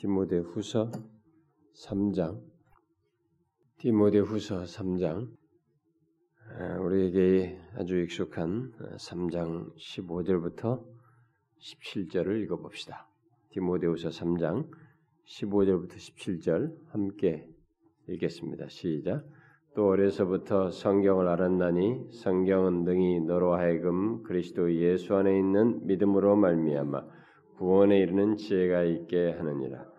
디모데후서 3장 디모데후서 3장 우리에게 아주 익숙한 3장 15절부터 17절을 읽어봅시다. 디모데후서 3장 15절부터 17절 함께 읽겠습니다. 시작. 또 어려서부터 성경을 알았나니 성경은 능히 너로 하여금 그리스도 예수 안에 있는 믿음으로 말미암아 구원에 이르는 지혜가 있게 하느니라.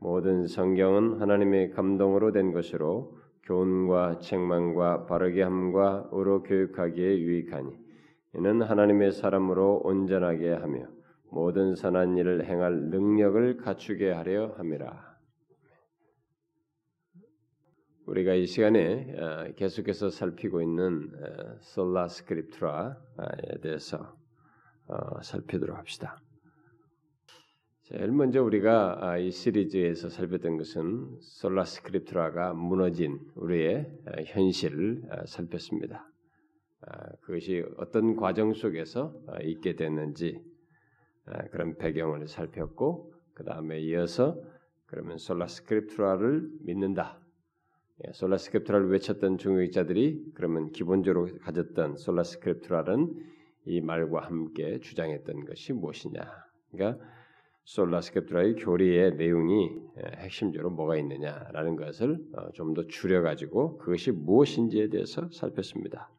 모든 성경은 하나님의 감동으로 된 것으로 교훈과 책망과 바르게 함과 의로 교육하기에 유익하니 이는 하나님의 사람으로 온전하게 하며 모든 선한 일을 행할 능력을 갖추게 하려 함이라. 우리가 이 시간에 어, 계속해서 살피고 있는 솔라 스크립트라에 대해서 어, 살피도록 합시다. 제일 먼저 우리가 아, 이 시리즈에서 살폈던 것은 Sola Scriptura가 무너진 우리의 아, 현실을 아, 살폈습니다. 그것이 어떤 과정 속에서 있게 됐는지 그런 배경을 살폈고 그 다음에 이어서 그러면 Sola Scriptura를 믿는다. 예, Sola Scriptura를 외쳤던 종교개혁자들이 그러면 기본적으로 가졌던 Sola Scriptura는 이 말과 함께 주장했던 것이 무엇이냐? 그러니까 솔라스캡트라의 교리의 내용이 핵심적으로 뭐가 있느냐라는 것을 어, 좀더 줄여가지고 그것이 무엇인지에 대해서 살폈습니다.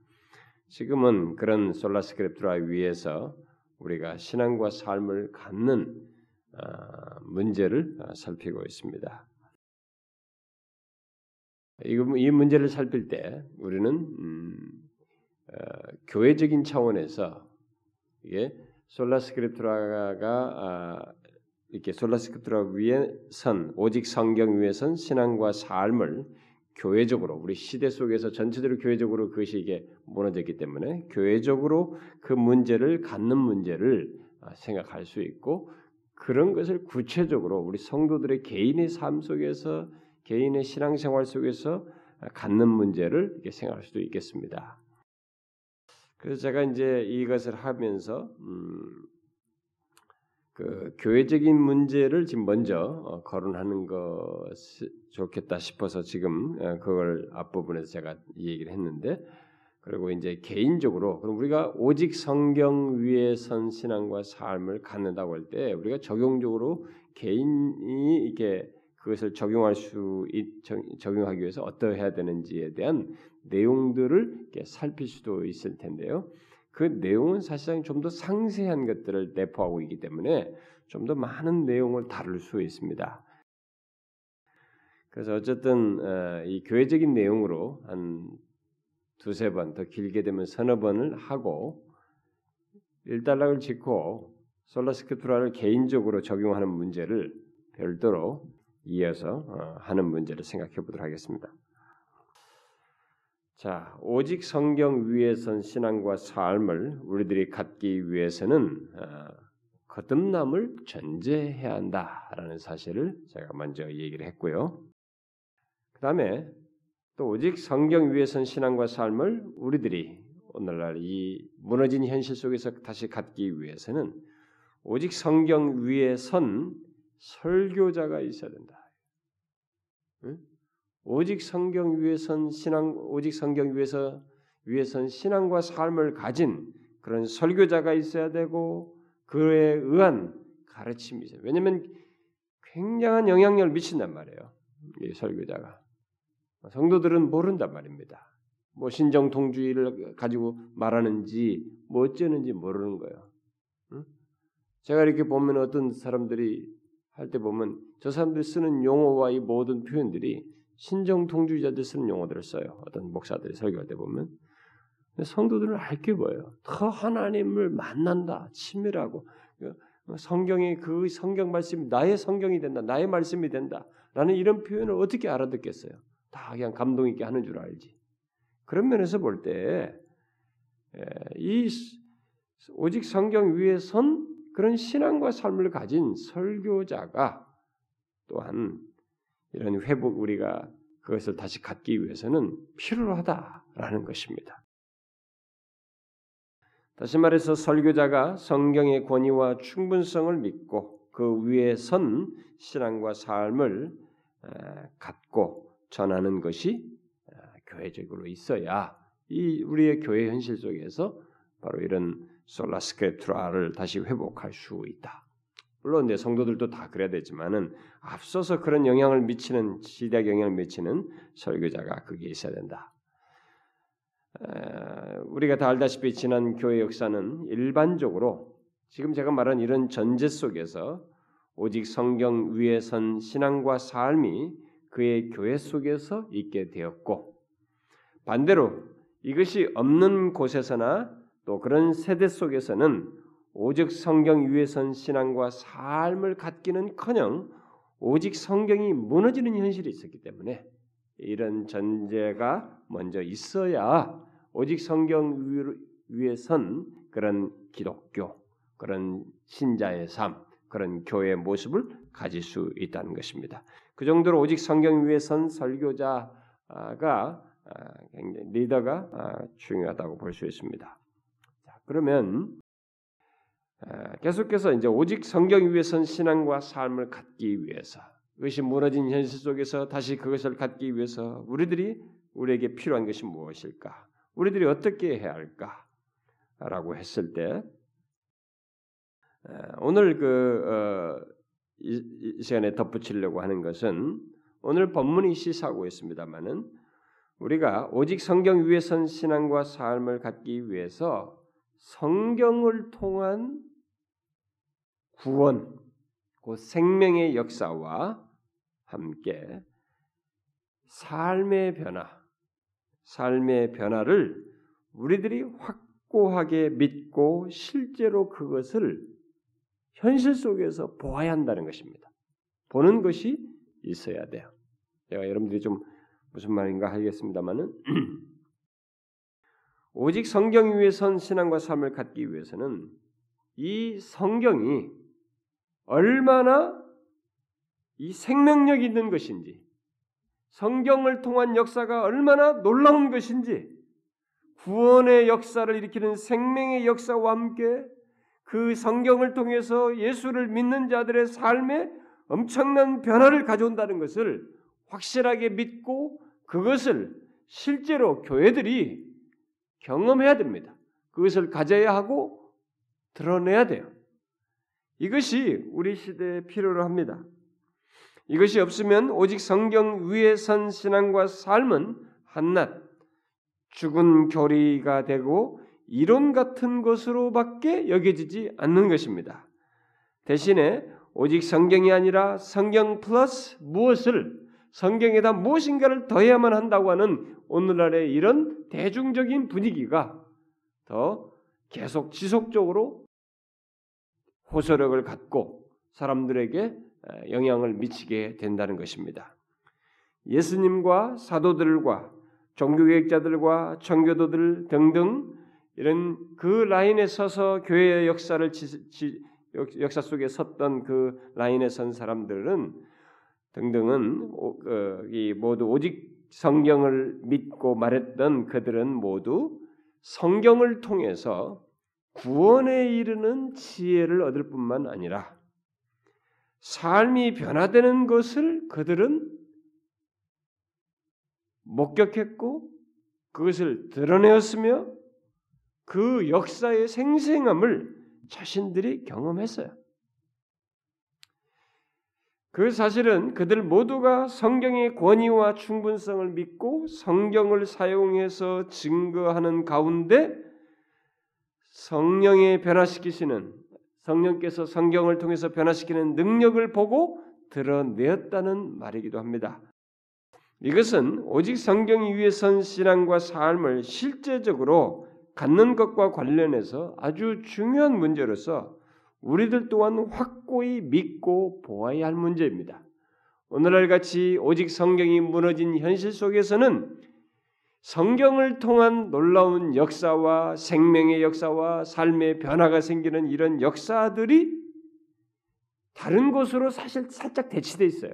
지금은 그런 솔라스크립트라 위에서 우리가 신앙과 삶을 갖는 어, 문제를 어, 살피고 있습니다. 이 문제를 살필 때 우리는 음, 어, 교회적인 차원에서 이게 솔라스크립트라가 아, 이렇게 솔라스크트라 위에 선 오직 성경 위에 선 신앙과 삶을 교회적으로 우리 시대 속에서 전체적으로 교회적으로 그것이 이게 무너졌기 때문에 교회적으로 그 문제를 갖는 문제를 아, 생각할 수 있고 그런 것을 구체적으로 우리 성도들의 개인의 삶 속에서 개인의 신앙생활 속에서 갖는 문제를 이렇게 생각할 수도 있겠습니다. 그래서 제가 이제 이것을 하면서 음, 그 교회적인 문제를 지금 먼저 어, 거론하는 것이 좋겠다 싶어서 지금 어, 그걸 앞부분에서 제가 이 얘기를 했는데 그리고 이제 개인적으로 그럼 우리가 오직 성경 위에 선 신앙과 삶을 갖는다고 할 때 우리가 적용적으로 개인이 이게 그것을 적용할 수 적용하기 위해서 어떠해야 되는지에 대한 내용들을 살필 수도 있을 텐데요. 그 내용은 사실상 좀 더 상세한 것들을 내포하고 있기 때문에 좀 더 많은 내용을 다룰 수 있습니다. 그래서 어쨌든 어, 이 교회적인 내용으로 한 두세 번 더 길게 되면 서너 번을 하고 일단락을 짓고 솔라스크투라를 개인적으로 적용하는 문제를 별도로 이어서 어, 하는 문제를 생각해 보도록 하겠습니다. 자, 오직 성경 위에 선 신앙과 삶을 우리들이 갖기 위해서는 어, 거듭남을 전제해야 한다라는 사실을 제가 먼저 얘기를 했고요. 그 다음에 또 오직 성경 위에 선 신앙과 삶을 우리들이 오늘날 이 무너진 현실 속에서 다시 갖기 위해서는 오직 성경 위에 선 설교자가 있어야 된다. 응? 오직 성경 위에선 신앙 오직 성경 위에서 위에선 신앙과 삶을 가진 그런 설교자가 있어야 되고 그에 의한 가르침이 있어요. 왜냐하면 굉장한 영향력을 미친단 말이에요. 이 설교자가 성도들은 모른단 말입니다. 뭐 신정통주의를 가지고 말하는지 뭐 어쩌는지 모르는 거예요. 응? 제가 이렇게 보면 어떤 사람들이 할 때 보면 저 사람들이 쓰는 용어와 이 모든 표현들이 신정 통주의자들 쓰는 용어들을 써요. 어떤 목사들이 설교할 때 보면 성도들은 알게 뭐예요. 더 하나님을 만난다, 친밀하고 성경의 그 성경 말씀이 나의 성경이 된다, 나의 말씀이 된다라는 이런 표현을 어떻게 알아듣겠어요? 다 그냥 감동 있게 하는 줄 알지. 그런 면에서 볼 때 이 오직 성경 위에 선 그런 신앙과 삶을 가진 설교자가 또한 이런 회복 우리가 그것을 다시 갖기 위해서는 필요하다라는 것입니다. 다시 말해서 설교자가 성경의 권위와 충분성을 믿고 그 위에 선 신앙과 삶을 갖고 전하는 것이 교회적으로 있어야 이 우리의 교회 현실 속에서 바로 이런 솔라스크레트라를 다시 회복할 수 있다. 물론 내 성도들도 다 그래야 되지만은 앞서서 그런 영향을 미치는 시대적 영향을 미치는 설교자가 그게 있어야 된다. 우리가 다 알다시피 지난 교회 역사는 일반적으로 지금 제가 말한 이런 전제 속에서 오직 성경 위에 선 신앙과 삶이 그의 교회 속에서 있게 되었고 반대로 이것이 없는 곳에서나 또 그런 세대 속에서는 오직 성경 위에 선 신앙과 삶을 갖기는커녕 오직 성경이 무너지는 현실이 있었기 때문에 이런 전제가 먼저 있어야 오직 성경 위에 선 그런 기독교, 그런 신자의 삶, 그런 교회의 모습을 가질 수 있다는 것입니다. 그 정도로 오직 성경 위에 선 설교자가 아, 굉장히 리더가 아, 중요하다고 볼 수 있습니다. 그러면 아, 계속해서 이제 오직 성경 위에 선 신앙과 삶을 갖기 위해서 그것이 무너진 현실 속에서 다시 그것을 갖기 위해서 우리들이 우리에게 필요한 것이 무엇일까? 우리들이 어떻게 해야 할까? 라고 했을 때 오늘 그 어, 이, 이 시간에 덧붙이려고 하는 것은 오늘 본문이 시사하고 있습니다만은 우리가 오직 성경 위에 선 신앙과 삶을 갖기 위해서 성경을 통한 구원, 그 생명의 역사와 함께 삶의 변화, 삶의 변화를 우리들이 확고하게 믿고 실제로 그것을 현실 속에서 보아야 한다는 것입니다. 보는 것이 있어야 돼요. 제가 여러분들이 좀 무슨 말인가 하겠습니다만은 오직 성경 위에 선 신앙과 삶을 갖기 위해서는 이 성경이 얼마나 이 생명력 있는 것인지 성경을 통한 역사가 얼마나 놀라운 것인지 구원의 역사를 일으키는 생명의 역사와 함께 그 성경을 통해서 예수를 믿는 자들의 삶에 엄청난 변화를 가져온다는 것을 확실하게 믿고 그것을 실제로 교회들이 경험해야 됩니다. 그것을 가져야 하고 드러내야 돼요. 이것이 우리 시대에 필요로 합니다. 이것이 없으면 오직 성경 위에 선 신앙과 삶은 한낱 죽은 교리가 되고 이론 같은 것으로밖에 여겨지지 않는 것입니다. 대신에 오직 성경이 아니라 성경 플러스 무엇을 성경에다 무엇인가를 더해야만 한다고 하는 오늘날의 이런 대중적인 분위기가 더 계속 지속적으로 호소력을 갖고 사람들에게 영향을 미치게 된다는 것입니다. 예수님과 사도들과 종교개혁자들과 청교도들 등등 이런 그 라인에 서서 교회의 역사를 지, 지, 역사 속에 섰던 그 라인에 선 사람들은 등등은 어, 이 모두 오직 성경을 믿고 말했던 그들은 모두 성경을 통해서 구원에 이르는 지혜를 얻을 뿐만 아니라 삶이 변화되는 것을 그들은 목격했고 그것을 드러내었으며 그 역사의 생생함을 자신들이 경험했어요. 그 사실은 그들 모두가 성경의 권위와 충분성을 믿고 성경을 사용해서 증거하는 가운데 성령의 변화시키시는 성령께서 성경을 통해서 변화시키는 능력을 보고 드러내었다는 말이기도 합니다. 이것은 오직 성경 위에 선 신앙과 삶을 실제적으로 갖는 것과 관련해서 아주 중요한 문제로서 우리들 또한 확고히 믿고 보아야 할 문제입니다. 오늘날 같이 오직 성경이 무너진 현실 속에서는 성경을 통한 놀라운 역사와 생명의 역사와 삶의 변화가 생기는 이런 역사들이 다른 곳으로 사실 살짝 대치돼 있어요.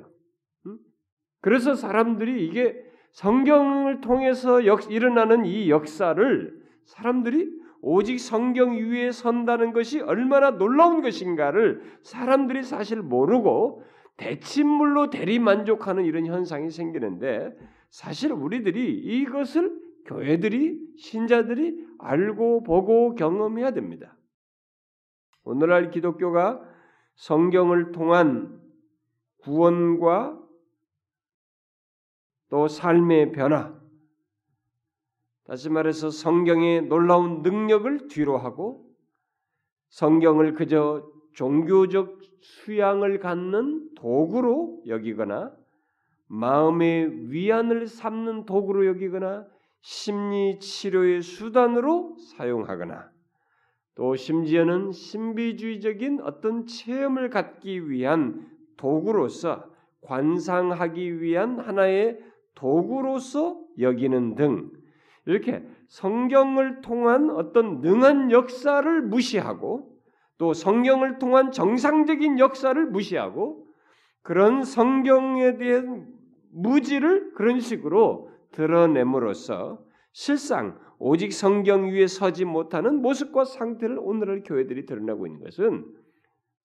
그래서 사람들이 이게 성경을 통해서 역, 일어나는 이 역사를 사람들이 오직 성경 위에 선다는 것이 얼마나 놀라운 것인가를 사람들이 사실 모르고 대침물로 대리 만족하는 이런 현상이 생기는데 사실 우리들이 이것을 교회들이 신자들이 알고 보고 경험해야 됩니다. 오늘날 기독교가 성경을 통한 구원과 또 삶의 변화, 다시 말해서 성경의 놀라운 능력을 뒤로하고 성경을 그저 종교적 수양을 갖는 도구로 여기거나 마음의 위안을 삼는 도구로 여기거나 심리 치료의 수단으로 사용하거나 또 심지어는 신비주의적인 어떤 체험을 갖기 위한 도구로서 관상하기 위한 하나의 도구로서 여기는 등 이렇게 성경을 통한 어떤 능한 역사를 무시하고 또 성경을 통한 정상적인 역사를 무시하고 그런 성경에 대한 무지를 그런 식으로 드러냄으로써 실상 오직 성경 위에 서지 못하는 모습과 상태를 오늘날 교회들이 드러나고 있는 것은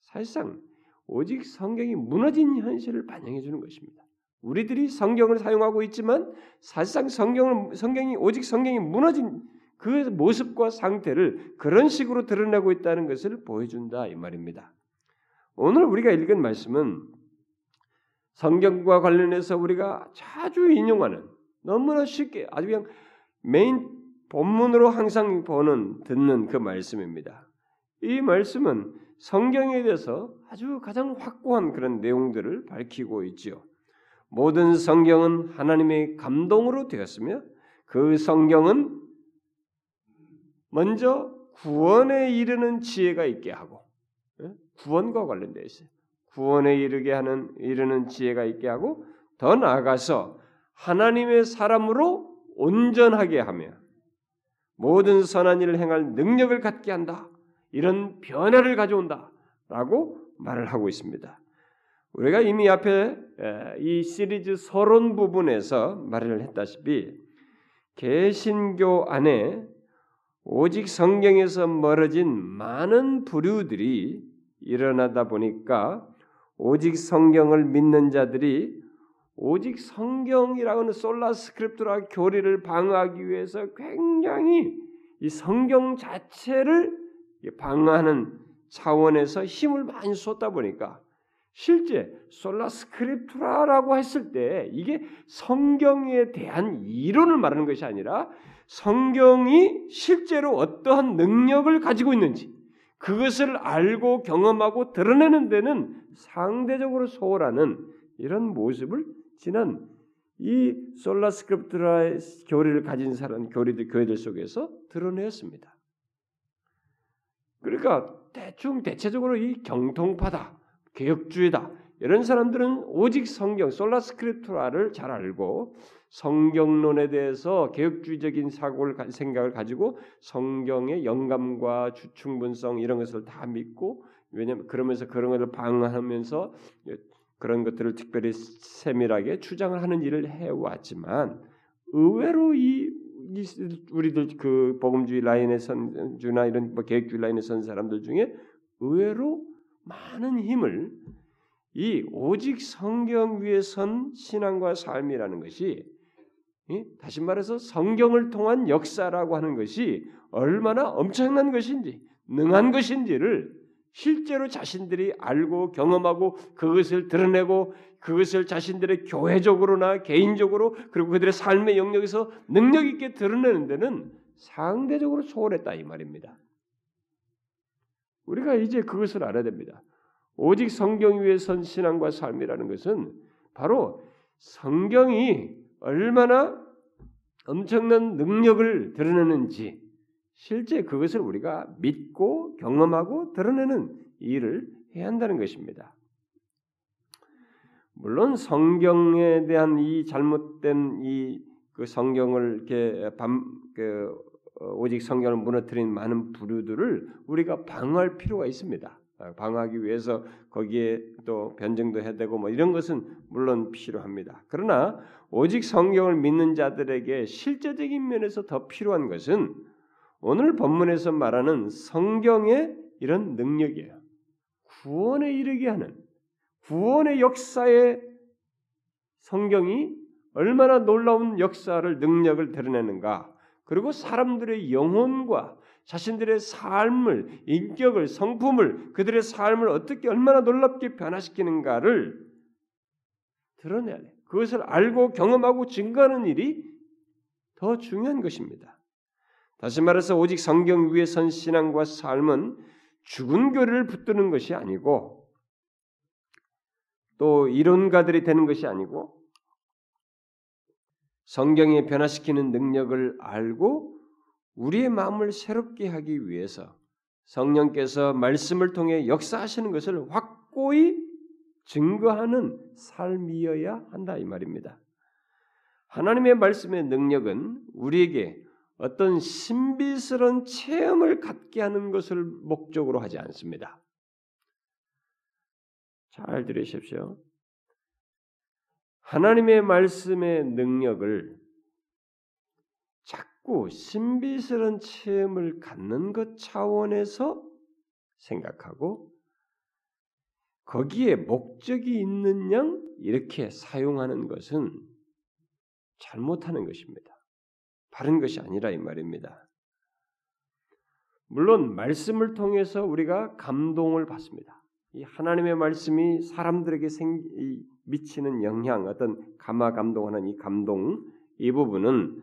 사실상 오직 성경이 무너진 현실을 반영해 주는 것입니다. 우리들이 성경을 사용하고 있지만 사실상 성경을 성경이 오직 성경이 무너진 그 모습과 상태를 그런 식으로 드러내고 있다는 것을 보여준다 이 말입니다. 오늘 우리가 읽은 말씀은 성경과 관련해서 우리가 자주 인용하는 너무나 쉽게 아주 그냥 메인 본문으로 항상 보는 듣는 그 말씀입니다. 이 말씀은 성경에 대해서 아주 가장 확고한 그런 내용들을 밝히고 있지요. 모든 성경은 하나님의 감동으로 되었으며 그 성경은 먼저 구원에 이르는 지혜가 있게 하고 예? 구원과 관련되어 있어요. 구원에 이르게 하는 이르는 지혜가 있게 하고 더 나아가서 하나님의 사람으로 온전하게 하며 모든 선한 일을 행할 능력을 갖게 한다. 이런 변화를 가져온다라고 말을 하고 있습니다. 우리가 이미 앞에 이 시리즈 서론 부분에서 말을 했다시피 개신교 안에 오직 성경에서 멀어진 많은 부류들이 일어나다 보니까 오직 성경을 믿는 자들이 오직 성경이라고 하는 Sola Scriptura 교리를 방어하기 위해서 굉장히 이 성경 자체를 방어하는 차원에서 힘을 많이 쏟다 보니까 실제 Sola Scriptura라고 했을 때 이게 성경에 대한 이론을 말하는 것이 아니라 성경이 실제로 어떠한 능력을 가지고 있는지 그것을 알고 경험하고 드러내는 데는 상대적으로 소홀하는 이런 모습을 지난 이 솔라 스크립트라의 교리를 가진 사람 교리들 교회들 속에서 드러내었습니다. 그러니까 대충 대체적으로 이 경통파다 개혁주의다. 이런 사람들은 오직 성경 솔라 스크립트라를 잘 알고 성경론에 대해서 개혁주의적인 사고를 생각을 가지고 성경의 영감과 주충분성 이런 것을 다 믿고 왜냐면 그러면서 그런 것을 방어하면서 그런 것들을 특별히 세밀하게 주장을 하는 일을 해왔지만 의외로 이 우리들 그 복음주의 라인의 선주나 이런 뭐 계획주의 라인의 선 사람들 중에 의외로 많은 힘을 이 오직 성경 위에 선 신앙과 삶이라는 것이 다시 말해서 성경을 통한 역사라고 하는 것이 얼마나 엄청난 것인지 능한 것인지를 실제로 자신들이 알고 경험하고 그것을 드러내고 그것을 자신들의 교회적으로나 개인적으로 그리고 그들의 삶의 영역에서 능력 있게 드러내는 데는 상대적으로 소홀했다 이 말입니다. 우리가 이제 그것을 알아야 됩니다. 오직 성경 위에 선 신앙과 삶이라는 것은 바로 성경이 얼마나 엄청난 능력을 드러내는지 실제 그것을 우리가 믿고 경험하고 드러내는 일을 해야 한다는 것입니다. 물론 성경에 대한 이 잘못된 이 그 성경을 이렇게 밤, 그 어, 오직 성경을 무너뜨린 많은 부류들을 우리가 방어할 필요가 있습니다. 아, 방어하기 위해서 거기에 또 변증도 해야 되고 뭐 이런 것은 물론 필요합니다. 그러나 오직 성경을 믿는 자들에게 실제적인 면에서 더 필요한 것은 오늘 본문에서 말하는 성경의 이런 능력이에요. 구원에 이르게 하는 구원의 역사에 성경이 얼마나 놀라운 역사를 능력을 드러내는가. 그리고 사람들의 영혼과 자신들의 삶을, 인격을, 성품을, 그들의 삶을 어떻게 얼마나 놀랍게 변화시키는가를 드러내야 돼. 그것을 알고 경험하고 증거하는 일이 더 중요한 것입니다. 다시 말해서 오직 성경 위에 선 신앙과 삶은 죽은 교리를 붙드는 것이 아니고 또 이론가들이 되는 것이 아니고 성경에 변화시키는 능력을 알고 우리의 마음을 새롭게 하기 위해서 성령께서 말씀을 통해 역사하시는 것을 확고히 증거하는 삶이어야 한다 이 말입니다. 하나님의 말씀의 능력은 우리에게 어떤 신비스러운 체험을 갖게 하는 것을 목적으로 하지 않습니다. 잘 들으십시오. 하나님의 말씀의 능력을 자꾸 신비스러운 체험을 갖는 것 차원에서 생각하고 거기에 목적이 있는 양 이렇게 사용하는 것은 잘못하는 것입니다. 바른 것이 아니라 이 말입니다. 물론 말씀을 통해서 우리가 감동을 받습니다. 이 하나님의 말씀이 사람들에게 생, 미치는 영향, 어떤 감화 감동하는 이 감동 이 부분은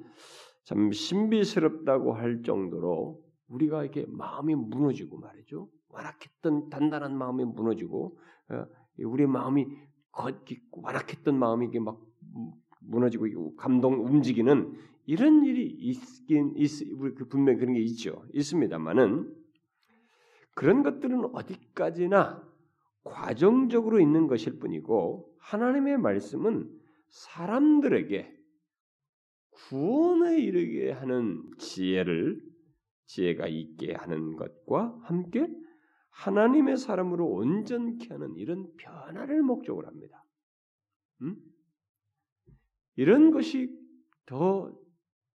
참 신비스럽다고 할 정도로 우리가 이렇게 마음이 무너지고 말이죠. 완악했던 단단한 마음이 무너지고 어, 우리 마음이 걷고 완악했던 마음이 이게 막 무너지고 감동 움직이는 이런 일이 있긴 있, 그 분명 그런 게 있죠. 있습니다만은 그런 것들은 어디까지나 과정적으로 있는 것일 뿐이고 하나님의 말씀은 사람들에게 구원에 이르게 하는 지혜를 지혜가 있게 하는 것과 함께 하나님의 사람으로 온전케 하는 이런 변화를 목적으로 합니다. 음? 이런 것이 더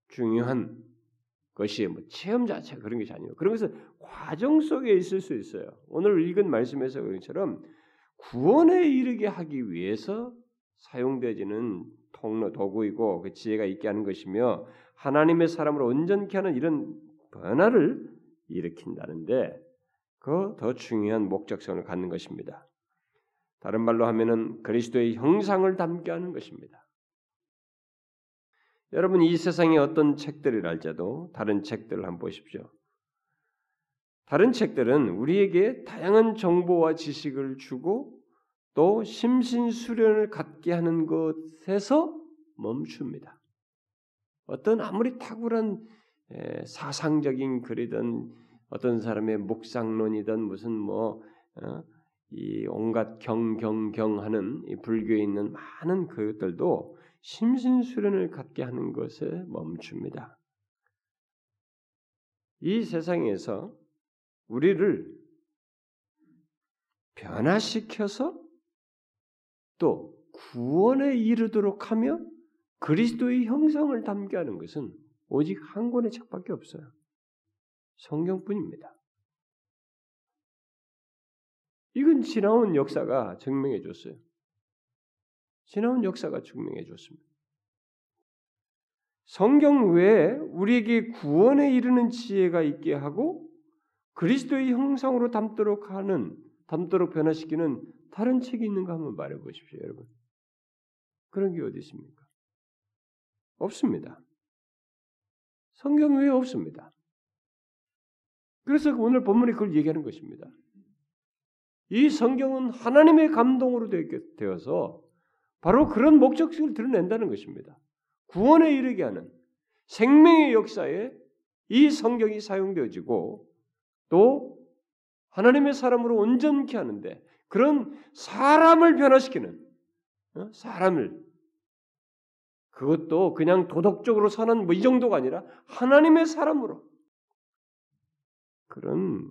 중요한 것이 뭐 체험 자체 그런 것이 아니에요. 그런 것은 과정 속에 있을 수 있어요. 오늘 읽은 말씀에서 그처럼 구원에 이르게 하기 위해서 사용되지는 통로 도구이고 그 지혜가 있게 하는 것이며 하나님의 사람으로 온전케 하는 이런 변화를 일으킨다는데 그 더 중요한 목적성을 갖는 것입니다. 다른 말로 하면은 그리스도의 형상을 담게 하는 것입니다. 여러분 이 세상에 어떤 책들이랄지도 다른 책들을 한번 보십시오. 다른 책들은 우리에게 다양한 정보와 지식을 주고 또 심신 수련을 갖게 하는 것에서 멈춥니다. 어떤 아무리 탁월한 사상적인 글이든 어떤 사람의 묵상론이든 무슨 뭐이 어, 온갖 경경경하는 불교에 있는 많은 그것들도 심신 수련을 갖게 하는 것에 멈춥니다. 이 세상에서 우리를 변화시켜서 또 구원에 이르도록 하며 그리스도의 형상을 담게 하는 것은 오직 한 권의 책밖에 없어요. 성경뿐입니다. 이건 지나온 역사가 증명해 줬어요. 지나온 역사가 증명해 줬습니다. 성경 외에 우리에게 구원에 이르는 지혜가 있게 하고 그리스도의 형상으로 담도록 하는 담도록 변화시키는 다른 책이 있는가 한번 말해 보십시오, 여러분. 그런 게 어디 있습니까? 없습니다. 성경 외에 없습니다. 그래서 오늘 본문이 그걸 얘기하는 것입니다. 이 성경은 하나님의 감동으로 되어서 바로 그런 목적성을 드러낸다는 것입니다. 구원에 이르게 하는 생명의 역사에 이 성경이 사용되어지고 또 하나님의 사람으로 온전케 하는데 그런 사람을 변화시키는 어? 사람을 그것도 그냥 도덕적으로 사는 뭐이 정도가 아니라 하나님의 사람으로 그런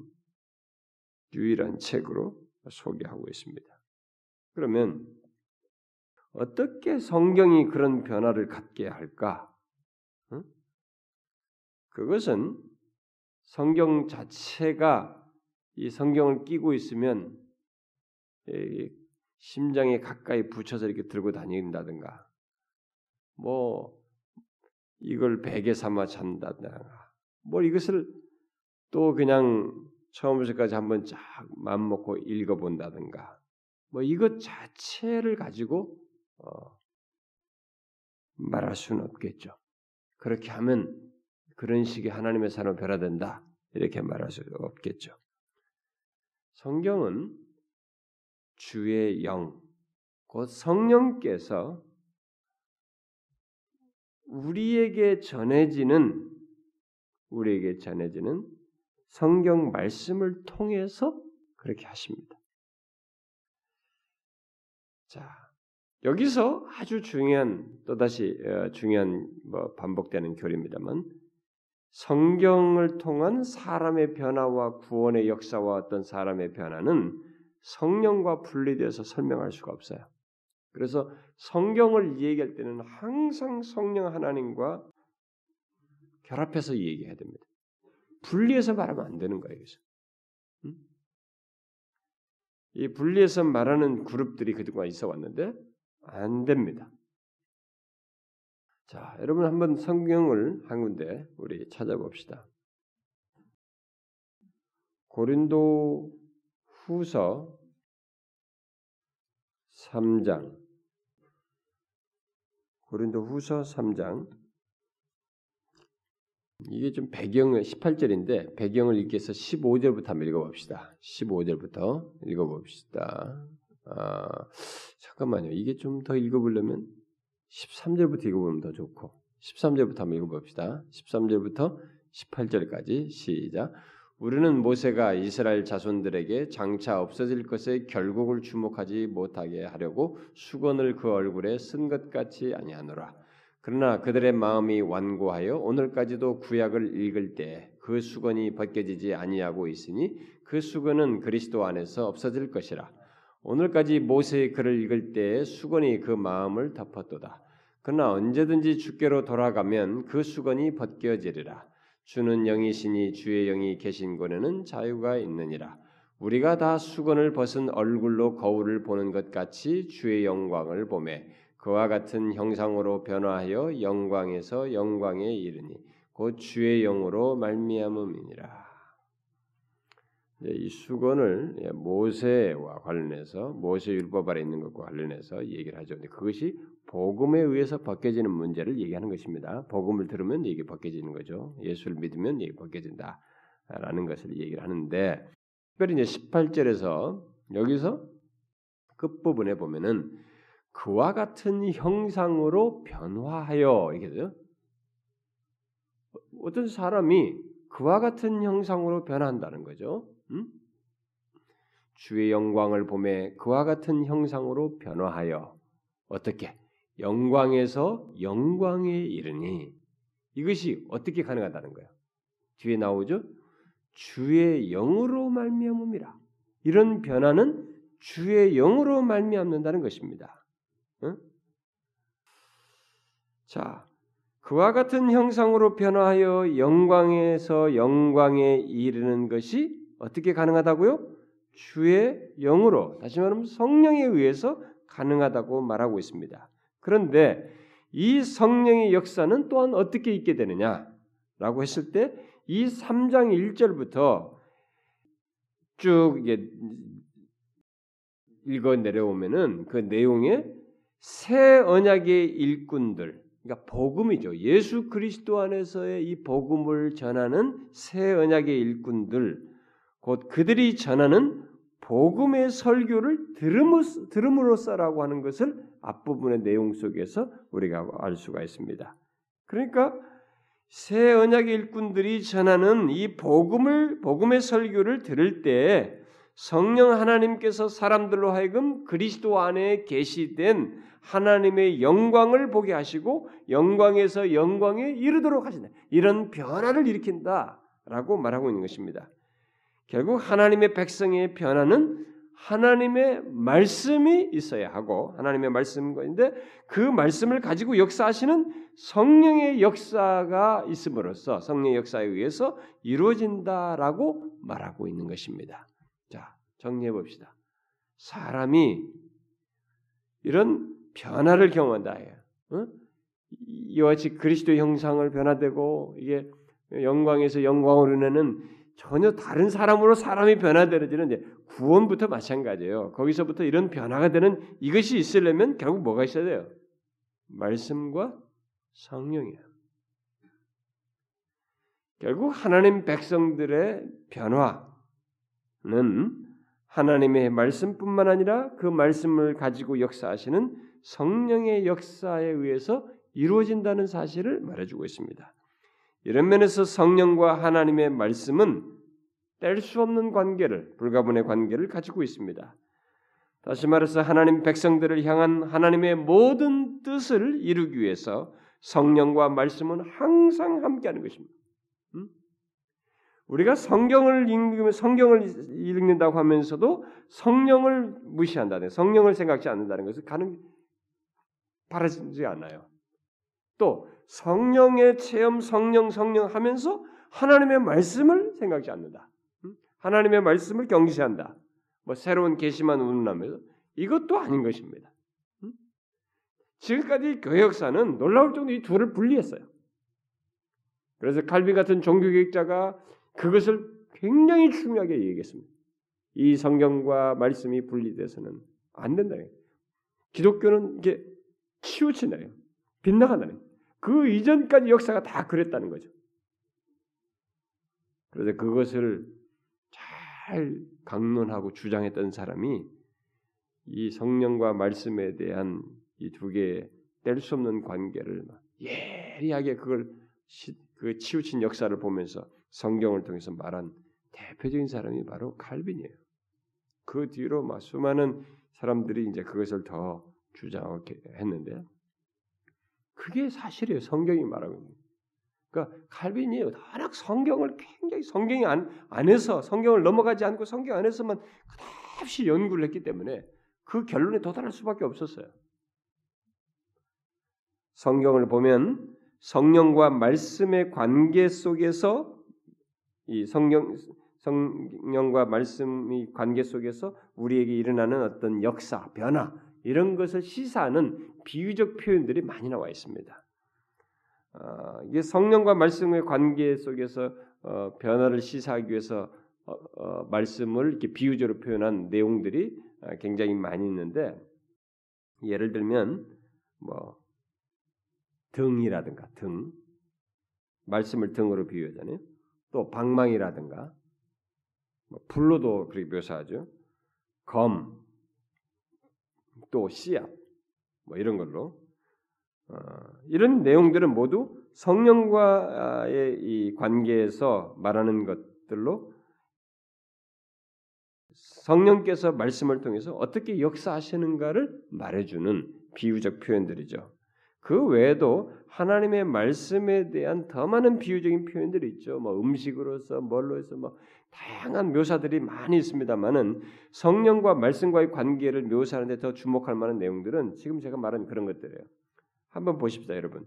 유일한 책으로 소개하고 있습니다. 그러면 어떻게 성경이 그런 변화를 갖게 할까? 그것은 성경 자체가 이 성경을 끼고 있으면 심장에 가까이 붙여서 이렇게 들고 다닌다든가, 뭐 이걸 베개 삼아 잔다든가, 뭐 이것을 또 그냥 처음부터까지 한번 쫙 마음 먹고 읽어본다든가, 뭐 이것 자체를 가지고 어, 말할 수는 없겠죠. 그렇게 하면 그런 식의 하나님의 사람을 변화된다 이렇게 말할 수 없겠죠. 성경은 주의 영, 곧 성령께서 우리에게 전해지는 우리에게 전해지는 성경 말씀을 통해서 그렇게 하십니다. 자, 여기서 아주 중요한 또다시 어, 중요한 뭐 반복되는 교리입니다만 성경을 통한 사람의 변화와 구원의 역사와 어떤 사람의 변화는 성령과 분리되어서 설명할 수가 없어요. 그래서 성경을 얘기할 때는 항상 성령 하나님과 결합해서 얘기해야 됩니다. 분리해서 말하면 안 되는 거예요. 그래서. 이 분리해서 말하는 그룹들이 그동안 있어 왔는데 안 됩니다. 자, 여러분 한번 성경을 한 군데 우리 찾아봅시다. 고린도 후서 3장 고린도 후서 3장 이게 좀 배경은 18절인데 배경을 읽기 위해서 15절부터 한번 읽어봅시다. 15절부터 읽어봅시다. 아, 잠깐만요. 이게 좀 더 읽어보려면 13절부터 읽어보면 더 좋고 13절부터 한번 읽어봅시다. 13절부터 18절까지 시작. 우리는 모세가 이스라엘 자손들에게 장차 없어질 것의 결국을 주목하지 못하게 하려고 수건을 그 얼굴에 쓴 것 같이 아니하노라. 그러나 그들의 마음이 완고하여 오늘까지도 구약을 읽을 때 그 수건이 벗겨지지 아니하고 있으니 그 수건은 그리스도 안에서 없어질 것이라. 오늘까지 모세의 글을 읽을 때 수건이 그 마음을 덮었도다. 그러나 언제든지 주께로 돌아가면 그 수건이 벗겨지리라. 주는 영이시니 주의 영이 계신 곳에는 자유가 있느니라. 우리가 다 수건을 벗은 얼굴로 거울을 보는 것 같이 주의 영광을 보매 그와 같은 형상으로 변화하여 영광에서 영광에 이르니 곧 주의 영으로 말미암음이니라. 이 수건을 예, 모세와 관련해서 모세 율법 아래 있는 것과 관련해서 얘기를 하죠. 근데 그것이 복음에 의해서 벗겨지는 문제를 얘기하는 것입니다. 복음을 들으면 이게 벗겨지는 거죠. 예수를 믿으면 이게 벗겨진다라는 것을 얘기를 하는데 특별히 이제 18절에서 여기서 끝부분에 보면은 그와 같은 형상으로 변화하여 이게 돼요. 어떤 사람이 그와 같은 형상으로 변한다는 거죠. 음? 주의 영광을 보매 그와 같은 형상으로 변화하여 어떻게 영광에서 영광에 이르니 이것이 어떻게 가능하다는 거예요? 뒤에 나오죠. 주의 영으로 말미암음이라. 이런 변화는 주의 영으로 말미암는다는 것입니다. 자, 그와 같은 형상으로 변화하여 영광에서 영광에 이르는 것이 어떻게 가능하다고요? 주의 영으로 다시 말하면 성령에 의해서 가능하다고 말하고 있습니다. 그런데 이 성령의 역사는 또한 어떻게 있게 되느냐라고 했을 때 이 3장 1절부터 쭉 읽어 내려오면은 그 내용에 새 언약의 일꾼들, 그러니까 복음이죠. 예수 그리스도 안에서의 이 복음을 전하는 새 언약의 일꾼들, 곧 그들이 전하는 복음의 설교를 들음으로써라고 하는 것을 앞부분의 내용 속에서 우리가 알 수가 있습니다. 그러니까 새 언약의 일꾼들이 전하는 이 복음을 복음의 설교를 들을 때 성령 하나님께서 사람들로 하여금 그리스도 안에 계시된 하나님의 영광을 보게 하시고 영광에서 영광에 이르도록 하신다. 이런 변화를 일으킨다라고 말하고 있는 것입니다. 결국 하나님의 백성의 변화는 하나님의 말씀이 있어야 하고 하나님의 말씀인데 그 말씀을 가지고 역사하시는 성령의 역사가 있음으로써 성령의 역사에 의해서 이루어진다라고 말하고 있는 것입니다. 자, 정리해 봅시다. 사람이 이런 변화를 경험한다. 어? 이와 같이 그리스도의 형상을 변화되고 이게 영광에서 영광으로 내는 전혀 다른 사람으로 사람이 변화되는 구원부터 마찬가지예요. 거기서부터 이런 변화가 되는 이것이 있으려면 결국 뭐가 있어야 돼요? 말씀과 성령이에요. 결국 하나님 백성들의 변화는 하나님의 말씀뿐만 아니라 그 말씀을 가지고 역사하시는 성령의 역사에 의해서 이루어진다는 사실을 말해주고 있습니다. 이런 면에서 성령과 하나님의 말씀은 뗄 수 없는 관계를 불가분의 관계를 가지고 있습니다. 다시 말해서 하나님 백성들을 향한 하나님의 모든 뜻을 이루기 위해서 성령과 말씀은 항상 함께하는 것입니다. 음? 우리가 성경을 읽으면 성경을 읽는다고 하면서도 성령을 무시한다는 성령을 생각지 않는다는 것을 가능 바라지 않아요. 또 성령의 체험, 성령, 성령 하면서 하나님의 말씀을 생각지 않는다. 하나님의 말씀을 경시한다. 뭐 새로운 계시만 운운하면서 이것도 아닌 것입니다. 지금까지 교회 역사는 놀라울 정도 이 둘을 분리했어요. 그래서 칼빈 같은 종교개혁자가 그것을 굉장히 중요하게 얘기했습니다. 이 성경과 말씀이 분리돼서는 안 된다. 기독교는 이게 치우친다. 빗나간다. 그 이전까지 역사가 다 그랬다는 거죠. 그래서 그것을 잘 강론하고 주장했던 사람이 이 성령과 말씀에 대한 이 두 개의 뗄 수 없는 관계를 예리하게 그걸 시, 그 치우친 역사를 보면서 성경을 통해서 말한 대표적인 사람이 바로 칼빈이에요. 그 뒤로 막 수많은 사람들이 이제 그것을 더 주장하고 했는데 그게 사실이에요. 성경이 말하고 있는. 그러니까 칼빈이 워낙 성경을 굉장히 성경이 안, 안에서 성경을 넘어가지 않고 성경 안에서만 끝없이 연구를 했기 때문에 그 결론에 도달할 수밖에 없었어요. 성경을 보면 성령과 말씀의 관계 속에서 이 성경 성령과 말씀의 관계 속에서 우리에게 일어나는 어떤 역사, 변화 이런 것을 시사하는 비유적 표현들이 많이 나와 있습니다. 어, 이게 성령과 말씀의 관계 속에서 어, 변화를 시사하기 위해서 어, 어 말씀을 이렇게 비유적으로 표현한 내용들이 어, 굉장히 많이 있는데 예를 들면 뭐 등이라든가 등 말씀을 등으로 비유하잖아요. 또 방망이라든가 뭐 불로도 그렇게 묘사하죠. 검, 또 씨앗, 뭐 이런 걸로 어, 이런 내용들은 모두 성령과의 이 관계에서 말하는 것들로 성령께서 말씀을 통해서 어떻게 역사하시는가를 말해주는 비유적 표현들이죠. 그 외에도 하나님의 말씀에 대한 더 많은 비유적인 표현들이 있죠. 뭐 음식으로서 뭘로 해서 뭐 다양한 묘사들이 많이 있습니다만은 성령과 말씀과의 관계를 묘사하는데 더 주목할 만한 내용들은 지금 제가 말한 그런 것들이에요. 한번 보십시다, 여러분.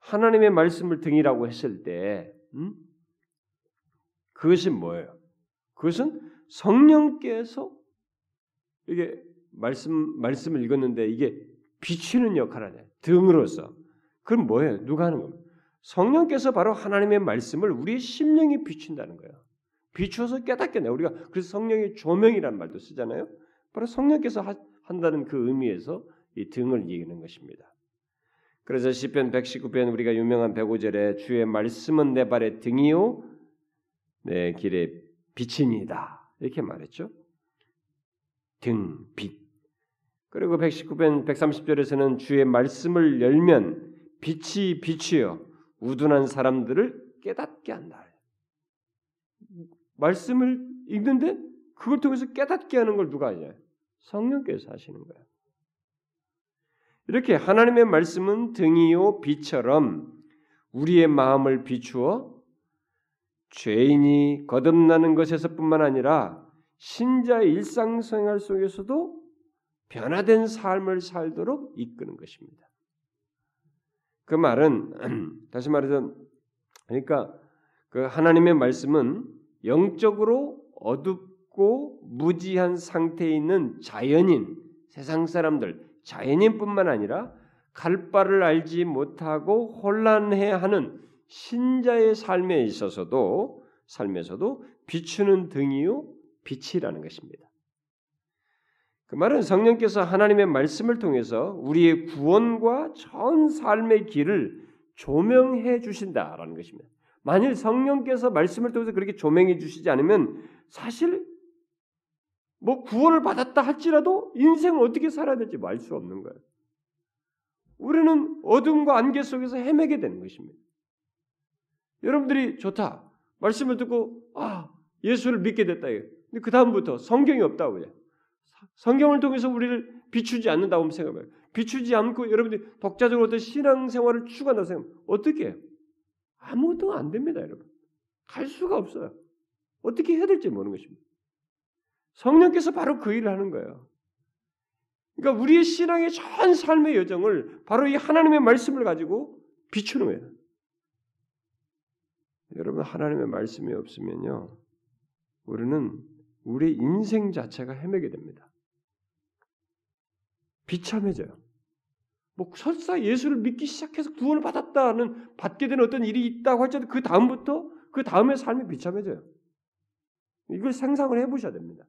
하나님의 말씀을 등이라고 했을 때, 음? 그것이 뭐예요? 그것은 성령께서 이게 말씀 말씀을 읽었는데 이게 비추는 역할을 해. 등으로서. 그럼 뭐예요? 누가 하는 겁니까? 성령께서 바로 하나님의 말씀을 우리의 심령에 비춘다는 거예요. 비추어서 깨닫게 내. 우리가 그래서 성령의 조명이라는 말도 쓰잖아요. 바로 성령께서 하, 한다는 그 의미에서 이 등을 얘기하는 것입니다. 그래서 시편 119편 우리가 유명한 105절에 주의 말씀은 내 발의 등이요 내 길의 빛이니다. 이렇게 말했죠. 등, 빛. 그리고 119편 130절에서는 주의 말씀을 열면 빛이 빛이요 우둔한 사람들을 깨닫게 한다. 말씀을 읽는데 그걸 통해서 깨닫게 하는 걸 누가 하냐? 성령께서 하시는 거야. 이렇게 하나님의 말씀은 등이요 빛처럼 우리의 마음을 비추어 죄인이 거듭나는 것에서뿐만 아니라 신자의 일상생활 속에서도 변화된 삶을 살도록 이끄는 것입니다. 그 말은 다시 말해서 그러니까 그 하나님의 말씀은 영적으로 어둡고 무지한 상태에 있는 자연인 세상 사람들 자연인뿐만 아니라 갈 바를 알지 못하고 혼란해하는 신자의 삶에 있어서도 삶에서도 비추는 등이요 빛이라는 것입니다. 그 말은 성령께서 하나님의 말씀을 통해서 우리의 구원과 전 삶의 길을 조명해 주신다라는 것입니다. 만일 성령께서 말씀을 통해서 그렇게 조명해 주시지 않으면 사실 뭐 구원을 받았다 할지라도 인생을 어떻게 살아야 될지 알수 없는 거예요. 우리는 어둠과 안개 속에서 헤매게 되는 것입니다. 여러분들이 좋다. 말씀을 듣고 아 예수를 믿게 됐다. 근데 그 다음부터 성경이 없다고 해요. 성경을 통해서 우리를 비추지 않는다고 생각해요. 비추지 않고 여러분들이 독자적으로 어떤 신앙생활을 추구한다고 생각하면 어떻게 해요? 아무것도 안 됩니다, 여러분. 갈 수가 없어요. 어떻게 해야 될지 모르는 것입니다. 성령께서 바로 그 일을 하는 거예요. 그러니까 우리의 신앙의 전 삶의 여정을 바로 이 하나님의 말씀을 가지고 비추는 거예요. 여러분 하나님의 말씀이 없으면요. 우리는 우리 인생 자체가 헤매게 됩니다. 비참해져요. 뭐 설사 예수를 믿기 시작해서 구원을 받았다는 받게 되는 어떤 일이 있다고 할지라도 그 다음부터 그 다음의 삶이 비참해져요. 이걸 상상을 해보셔야 됩니다.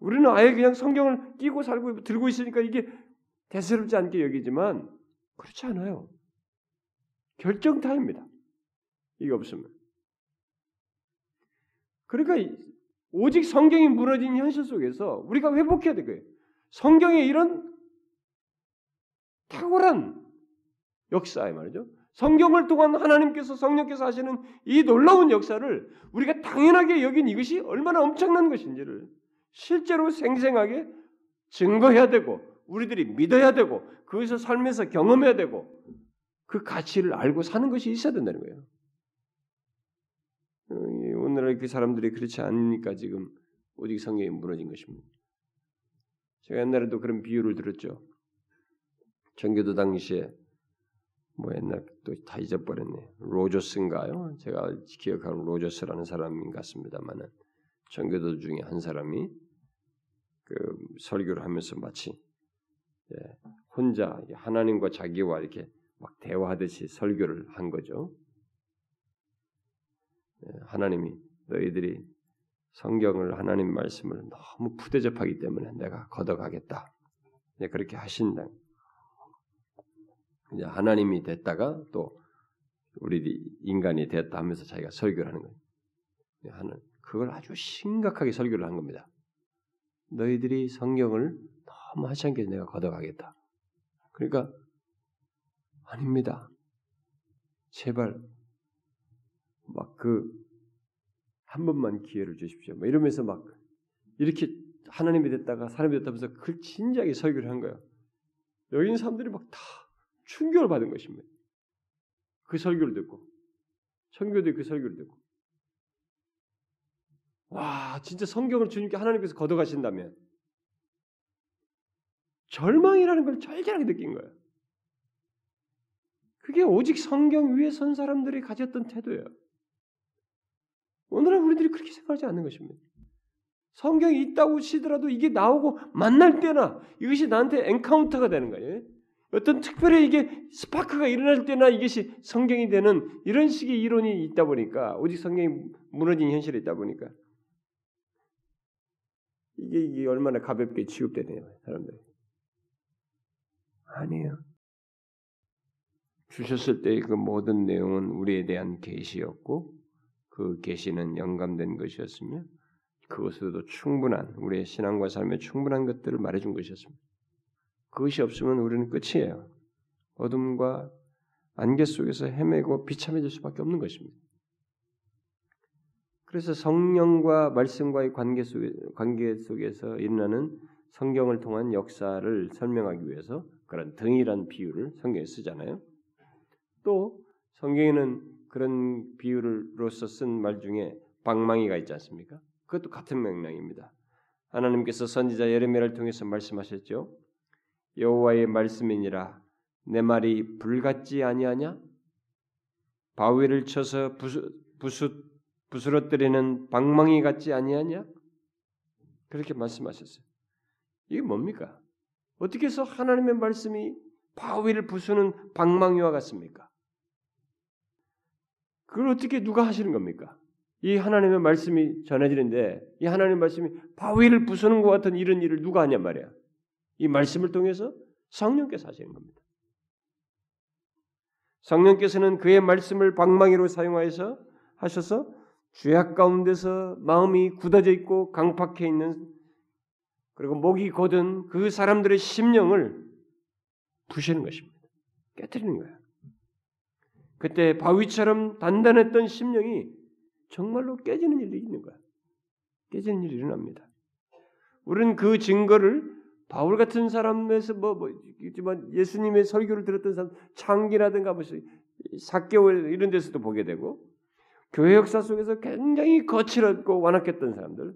우리는 아예 그냥 성경을 끼고 살고 들고 있으니까 이게 대수롭지 않게 여기지만 그렇지 않아요. 결정타입니다. 이게 없으면. 그러니까 오직 성경이 무너진 현실 속에서 우리가 회복해야 될 거예요. 성경의 이런 탁월한 역사에 말이죠. 성경을 통한 하나님께서 성령께서 하시는 이 놀라운 역사를 우리가 당연하게 여긴 이것이 얼마나 엄청난 것인지를 실제로 생생하게 증거해야 되고 우리들이 믿어야 되고 그것을 삶에서 경험해야 되고 그 가치를 알고 사는 것이 있어야 된다는 거예요. 오늘날 그 사람들이 그렇지 않으니까 지금 오직 성경이 무너진 것입니다. 제가 옛날에도 그런 비유를 들었죠. 전교도 당시에 뭐 옛날 또 다 잊어버렸네. 로저스인가요? 제가 기억하는 로저스라는 사람인 것 같습니다만은 전교도 중에 한 사람이 그 설교를 하면서 마치 예, 혼자 하나님과 자기와 이렇게 막 대화하듯이 설교를 한 거죠. 예, 하나님이 너희들이 성경을 하나님 말씀을 너무 푸대접하기 때문에 내가 걷어가겠다. 예, 그렇게 하신다. 이제 하나님이 됐다가 또 우리 인간이 됐다 하면서 자기가 설교를 하는 거예요. 하는 그걸 아주 심각하게 설교를 한 겁니다. 너희들이 성경을 너무 하찮게 내가 걷어가겠다. 그러니까 아닙니다. 제발 막 그 한 번만 기회를 주십시오. 막 이러면서 막 이렇게 하나님이 됐다가 사람이 됐다면서 그걸 진지하게 설교를 한 거예요. 여기 있는 사람들이 막 다 충격을 받은 것입니다. 그 설교를 듣고 청교도의 그 설교를 듣고 와, 진짜 성경을 주님께 하나님께서 걷어가신다면 절망이라는 걸 절절하게 느낀 거예요. 그게 오직 성경 위에 선 사람들이 가졌던 태도예요. 오늘은 우리들이 그렇게 생각하지 않는 것입니다. 성경이 있다고 치더라도 이게 나오고 만날 때나 이것이 나한테 encounter가 되는 거예요. 어떤 특별히 이게 스파크가 일어날 때나 이것이 성경이 되는 이런 식의 이론이 있다 보니까 오직 성경이 무너진 현실이 있다 보니까 이게, 이게 얼마나 가볍게 취급되네요, 사람들. 아니에요. 주셨을 때그 모든 내용은 우리에 대한 계시였고 그 계시는 영감된 것이었으며 그것으로도 충분한 우리의 신앙과 삶에 충분한 것들을 말해준 것이었습니다. 그것이 없으면 우리는 끝이에요. 어둠과 안개 속에서 헤매고 비참해질 수밖에 없는 것입니다. 그래서 성령과 말씀과의 관계 속에 관계 속에서 일어나는 성경을 통한 역사를 설명하기 위해서 그런 등이란 비유를 성경에 쓰잖아요. 또 성경에는 그런 비유로서 쓴 말 중에 방망이가 있지 않습니까? 그것도 같은 맥락입니다. 하나님께서 선지자 예레미야를 통해서 말씀하셨죠. 여호와의 말씀이니라 내 말이 불같지 아니하냐? 바위를 쳐서 부수, 부수, 부스러뜨리는 방망이 같지 아니하냐? 그렇게 말씀하셨어요. 이게 뭡니까? 어떻게 해서 하나님의 말씀이 바위를 부수는 방망이와 같습니까? 그걸 어떻게 누가 하시는 겁니까? 이 하나님의 말씀이 전해지는데 이 하나님의 말씀이 바위를 부수는 것 같은 이런 일을 누가 하냐 말이야. 이 말씀을 통해서 성령께서 하시는 겁니다. 성령께서는 그의 말씀을 방망이로 사용하여서 하셔서 죄악 가운데서 마음이 굳어져 있고 강팍해 있는 그리고 목이 곧은 그 사람들의 심령을 부시는 것입니다. 깨뜨리는 거예요. 그때 바위처럼 단단했던 심령이 정말로 깨지는 일이 있는 거야. 깨지는 일이 일어납니다. 우리는 그 증거를 바울 같은 사람에서 뭐, 뭐 있지만 예수님의 설교를 들었던 사람 창기라든가 무슨 삭개오 이런 데서도 보게 되고 교회 역사 속에서 굉장히 거칠었고 완악했던 사람들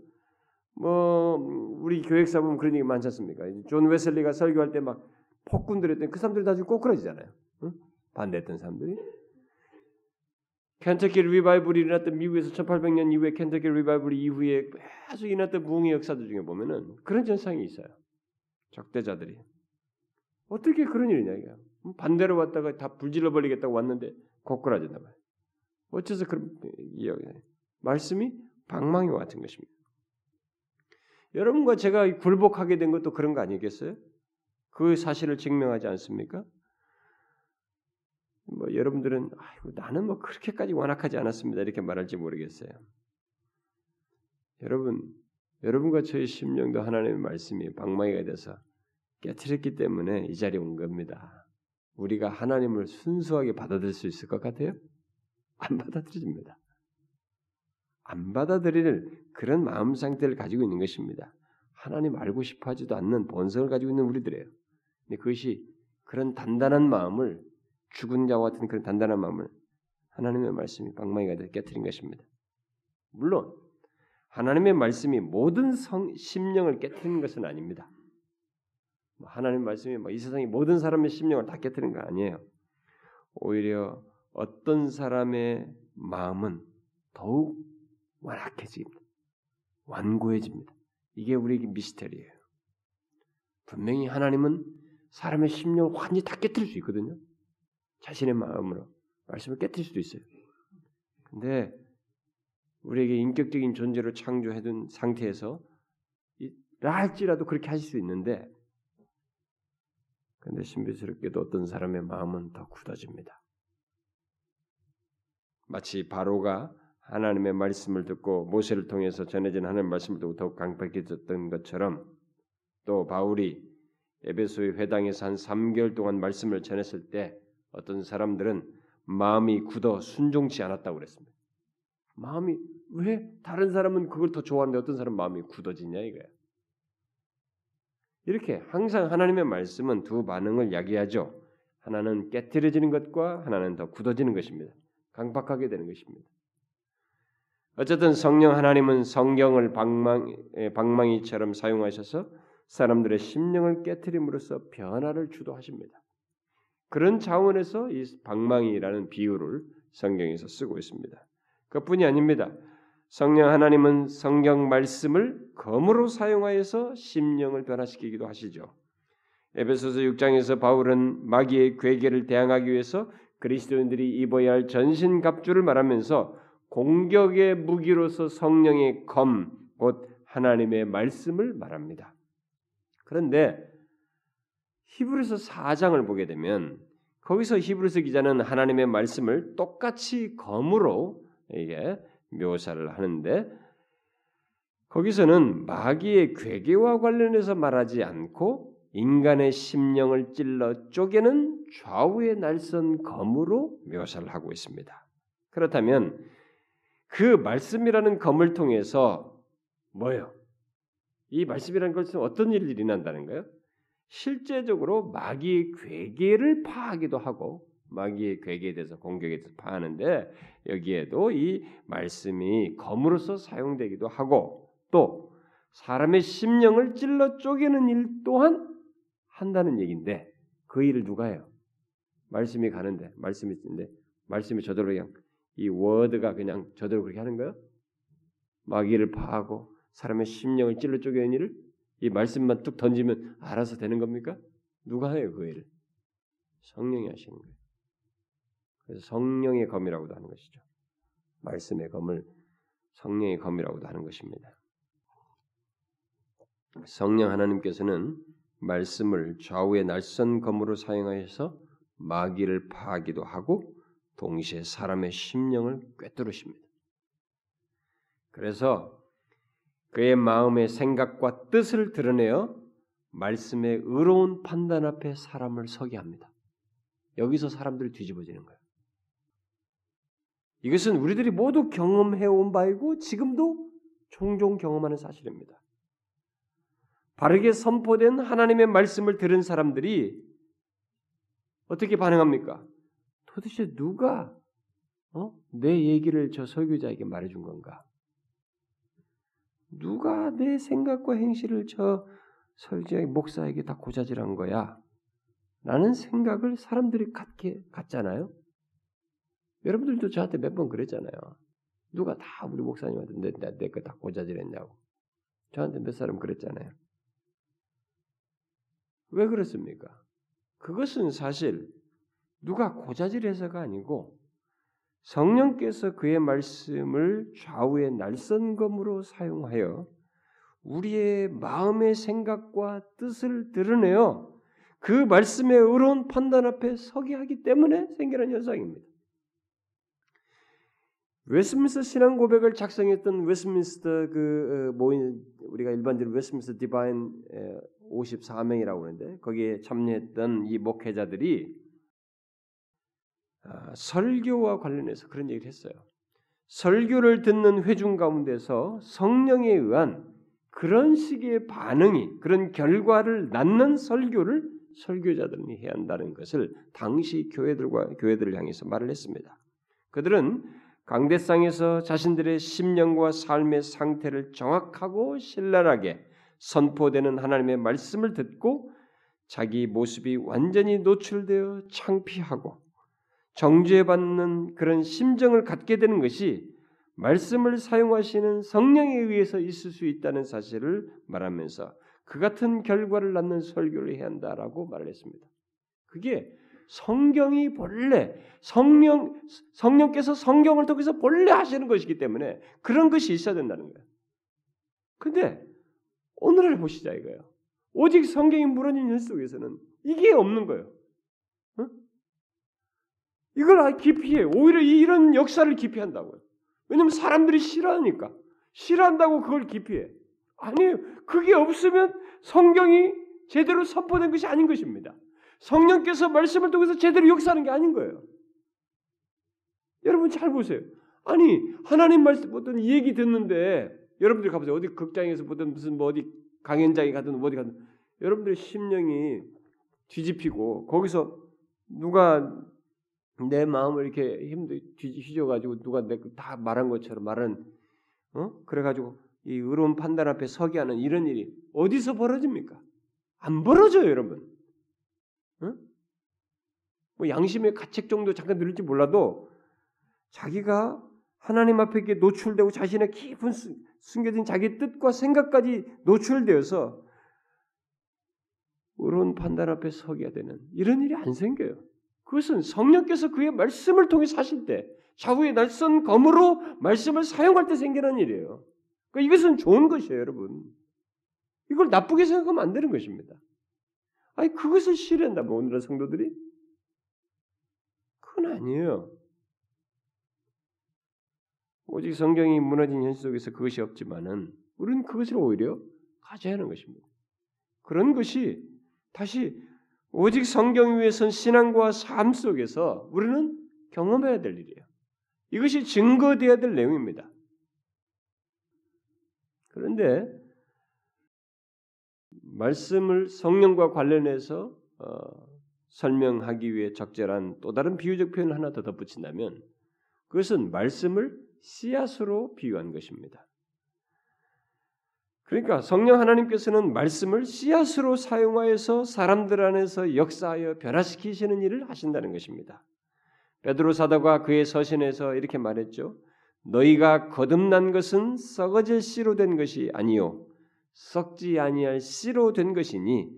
뭐 우리 교회 역사 보면 그런 얘기 많지 않습니까? 존 웨슬리가 설교할 때 막 폭군들 했던 그 사람들이 나중에 꼬꾸라지잖아요. 응? 반대했던 사람들이 켄터키 revival이 일어났던 미국에서 1800년 이후에 켄터키 revival 이후에 계속 일어났던 부흥의 역사들 중에 보면은 그런 현상이 있어요. 적대자들이 어떻게 그런 일이냐 이게 반대로 왔다가 다 불질러 버리겠다고 왔는데 고꾸라진다 말. 어째서 그런 이야기 말씀이 방망이와 같은 것입니다. 여러분과 제가 굴복하게 된 것도 그런 거 아니겠어요? 그 사실을 증명하지 않습니까? 뭐 여러분들은 아이고 나는 뭐 그렇게까지 완악하지 않았습니다 이렇게 말할지 모르겠어요. 여러분 여러분과 저의 심령도 하나님의 말씀이 방망이가 돼서 깨뜨렸기 때문에 이 자리에 온 겁니다. 우리가 하나님을 순수하게 받아들일 수 있을 것 같아요? 안 받아들입니다. 안 받아들일 그런 마음 상태를 가지고 있는 것입니다. 하나님 알고 싶어 하지도 않는 본성을 가지고 있는 우리들이에요. 근데 그것이 그런 단단한 마음을 죽은 자와 같은 그런 단단한 마음을 하나님의 말씀이 방망이가 되어 깨뜨린 것입니다. 물론 하나님의 말씀이 모든 성, 심령을 깨뜨리는 것은 아닙니다. 뭐 하나님 말씀이 뭐이 세상의 모든 사람의 심령을 다 깨뜨리는 거 아니에요. 오히려 어떤 사람의 마음은 더욱 완악해집니다. 완고해집니다. 이게 우리에게 미스터리예요. 분명히 하나님은 사람의 심령을 완전히 다 깨뜨릴 수 있거든요. 자신의 마음으로 말씀을 깨뜨릴 수도 있어요. 근데 우리에게 인격적인 존재로 창조해둔 상태에서 라 할지라도 그렇게 하실 수 있는데 근데 신비스럽게도 어떤 사람의 마음은 더 굳어집니다. 마치 바로가 하나님의 말씀을 듣고 모세를 통해서 전해진 하나님의 말씀을 듣고 더욱 강팍해졌던 것처럼 또 바울이 에베소의 회당에서 한 3개월 동안 말씀을 전했을 때 어떤 사람들은 마음이 굳어 순종치 않았다고 그랬습니다. 마음이 왜 다른 사람은 그걸 더 좋아하는데 어떤 사람 마음이 굳어지냐 이거야. 이렇게 항상 하나님의 말씀은 두 반응을 야기하죠. 하나는 깨뜨려지는 것과 하나는 더 굳어지는 것입니다. 강박하게 되는 것입니다. 어쨌든 성령 하나님은 성경을 방망, 방망이처럼 사용하셔서 사람들의 심령을 깨뜨림으로써 변화를 주도하십니다. 그런 차원에서 이 방망이라는 비유를 성경에서 쓰고 있습니다. 그뿐이 아닙니다. 성령 하나님은 성경 말씀을 검으로 사용하여서 심령을 변화시키기도 하시죠. 에베소서 6장에서 바울은 마귀의 괴계를 대항하기 위해서 그리스도인들이 입어야 할 전신 갑주를 말하면서 공격의 무기로서 성령의 검, 곧 하나님의 말씀을 말합니다. 그런데 히브리서 4장을 보게 되면 거기서 히브리서 기자는 하나님의 말씀을 똑같이 검으로 이게 묘사를 하는데 거기서는 마귀의 괴계와 관련해서 말하지 않고 인간의 심령을 찔러 쪼개는 좌우의 날선 검으로 묘사를 하고 있습니다. 그렇다면 그 말씀이라는 검을 통해서 뭐요? 이 말씀이라는 것은 어떤 일이 일어난다는 거예요? 실제적으로 마귀의 괴계를 파하기도 하고 마귀의 괴계에 대해서 공격에 대해서 파하는데 여기에도 이 말씀이 검으로서 사용되기도 하고 또 사람의 심령을 찔러 쪼개는 일 또한 한다는 얘기인데 그 일을 누가 해요? 말씀이 가는데 말씀이 있는데 말씀이 저절로 그냥 이 워드가 그냥 저대로 그렇게 하는 거예요? 마귀를 파하고 사람의 심령을 찔러 쪼개는 일을 이 말씀만 뚝 던지면 알아서 되는 겁니까? 누가 해요 그 일을? 성령이 하시는 거예요. 그래서 성령의 검이라고도 하는 것이죠. 말씀의 검을 성령의 검이라고도 하는 것입니다. 성령 하나님께서는 말씀을 좌우의 날선 검으로 사용하여서 마귀를 파하기도 하고 동시에 사람의 심령을 꿰뚫으십니다. 그래서 그의 마음의 생각과 뜻을 드러내어 말씀의 의로운 판단 앞에 사람을 서게 합니다. 여기서 사람들이 뒤집어지는 거예요. 이것은 우리들이 모두 경험해 온 바이고 지금도 종종 경험하는 사실입니다. 바르게 선포된 하나님의 말씀을 들은 사람들이 어떻게 반응합니까? 도대체 누가 어? 내 얘기를 저 설교자에게 말해준 건가? 누가 내 생각과 행실을 저 설교자 목사에게 다 고자질한 거야? 라는 생각을 사람들이 갖게 갖잖아요. 여러분들도 저한테 몇 번 그랬잖아요. 누가 다 우리 목사님한테 내거 다 고자질했냐고. 저한테 몇 사람 그랬잖아요. 왜 그렇습니까? 그것은 사실 누가 고자질해서가 아니고 성령께서 그의 말씀을 좌우의 날선검으로 사용하여 우리의 마음의 생각과 뜻을 드러내어 그 말씀의 의로운 판단 앞에 서게 하기 때문에 생기는 현상입니다. 웨스민스터 신앙 고백을 작성했던 웨스민스터 그 어, 모인 우리가 일반적으로 웨스민스터 divine 54명이라고 하는데 거기에 참여했던 이 목회자들이 아, 설교와 관련해서 그런 얘기를 했어요. 설교를 듣는 회중 가운데서 성령에 의한 그런 식의 반응이 그런 결과를 낳는 설교를 설교자들이 해야 한다는 것을 당시 교회들과 교회들을 향해서 말을 했습니다. 그들은 강대상에서 자신들의 심령과 삶의 상태를 정확하고 신랄하게 선포되는 하나님의 말씀을 듣고 자기 모습이 완전히 노출되어 창피하고 정죄받는 그런 심정을 갖게 되는 것이 말씀을 사용하시는 성령에 의해서 있을 수 있다는 사실을 말하면서 그 같은 결과를 낳는 설교를 해야 한다라고 말을 했습니다. 그게 성경이 본래 성령 성령께서 성경을 통해서 본래 하시는 것이기 때문에 그런 것이 있어야 된다는 거예요. 근데 오늘을 보시자 이거예요. 오직 성경이 무너진 현 속에서는 이게 없는 거예요. 어? 이걸 기피해. 오히려 이런 역사를 기피한다고요. 왜냐하면 사람들이 싫어하니까. 싫어한다고 그걸 기피해. 아니에요. 그게 없으면 성경이 제대로 선포된 것이 아닌 것입니다. 성령께서 말씀을 통해서 제대로 역사하는 게 아닌 거예요. 여러분 잘 보세요. 아니 하나님 말씀 어떤 얘기 듣는데 여러분들 가보세요. 어디 극장에서 보든 무슨 뭐 어디 강연장에 가든 어디 가든 여러분들의 심령이 뒤집히고 거기서 누가 내 마음을 이렇게 힘들 뒤집혀 가지고 누가 내 다 말한 것처럼 말은 어 그래가지고 이 의로운 판단 앞에 서게 하는 이런 일이 어디서 벌어집니까? 안 벌어져요, 여러분. 어? 뭐 양심의 가책 정도 잠깐 늘릴지 몰라도 자기가 하나님 앞에 노출되고 자신의 깊은 숨겨진 자기 뜻과 생각까지 노출되어서 의로운 판단 앞에 서게 되는 이런 일이 안 생겨요. 그것은 성령께서 그의 말씀을 통해 사실 때 좌우의 날선 검으로 말씀을 사용할 때 생기는 일이에요. 그러니까 이것은 좋은 것이에요, 여러분. 이걸 나쁘게 생각하면 안 되는 것입니다. 아니 그것을 싫어한다면 오늘의 성도들이 그건 아니에요. 오직 성경이 무너진 현실 속에서 그것이 없지만은 우리는 그것을 오히려 가져야 하는 것입니다. 그런 것이 다시 오직 성경 위에 선 신앙과 삶 속에서 우리는 경험해야 될 일이에요. 이것이 증거되어야 될 내용입니다. 그런데 말씀을 성령과 관련해서 어, 설명하기 위해 적절한 또 다른 비유적 표현을 하나 더 덧붙인다면 그것은 말씀을 씨앗으로 비유한 것입니다. 그러니까 성령 하나님께서는 말씀을 씨앗으로 사용하여서 사람들 안에서 역사하여 변화시키시는 일을 하신다는 것입니다. 베드로 사도가 그의 서신에서 이렇게 말했죠. 너희가 거듭난 것은 썩어질 씨로 된 것이 아니요 썩지 아니할 씨로 된 것이니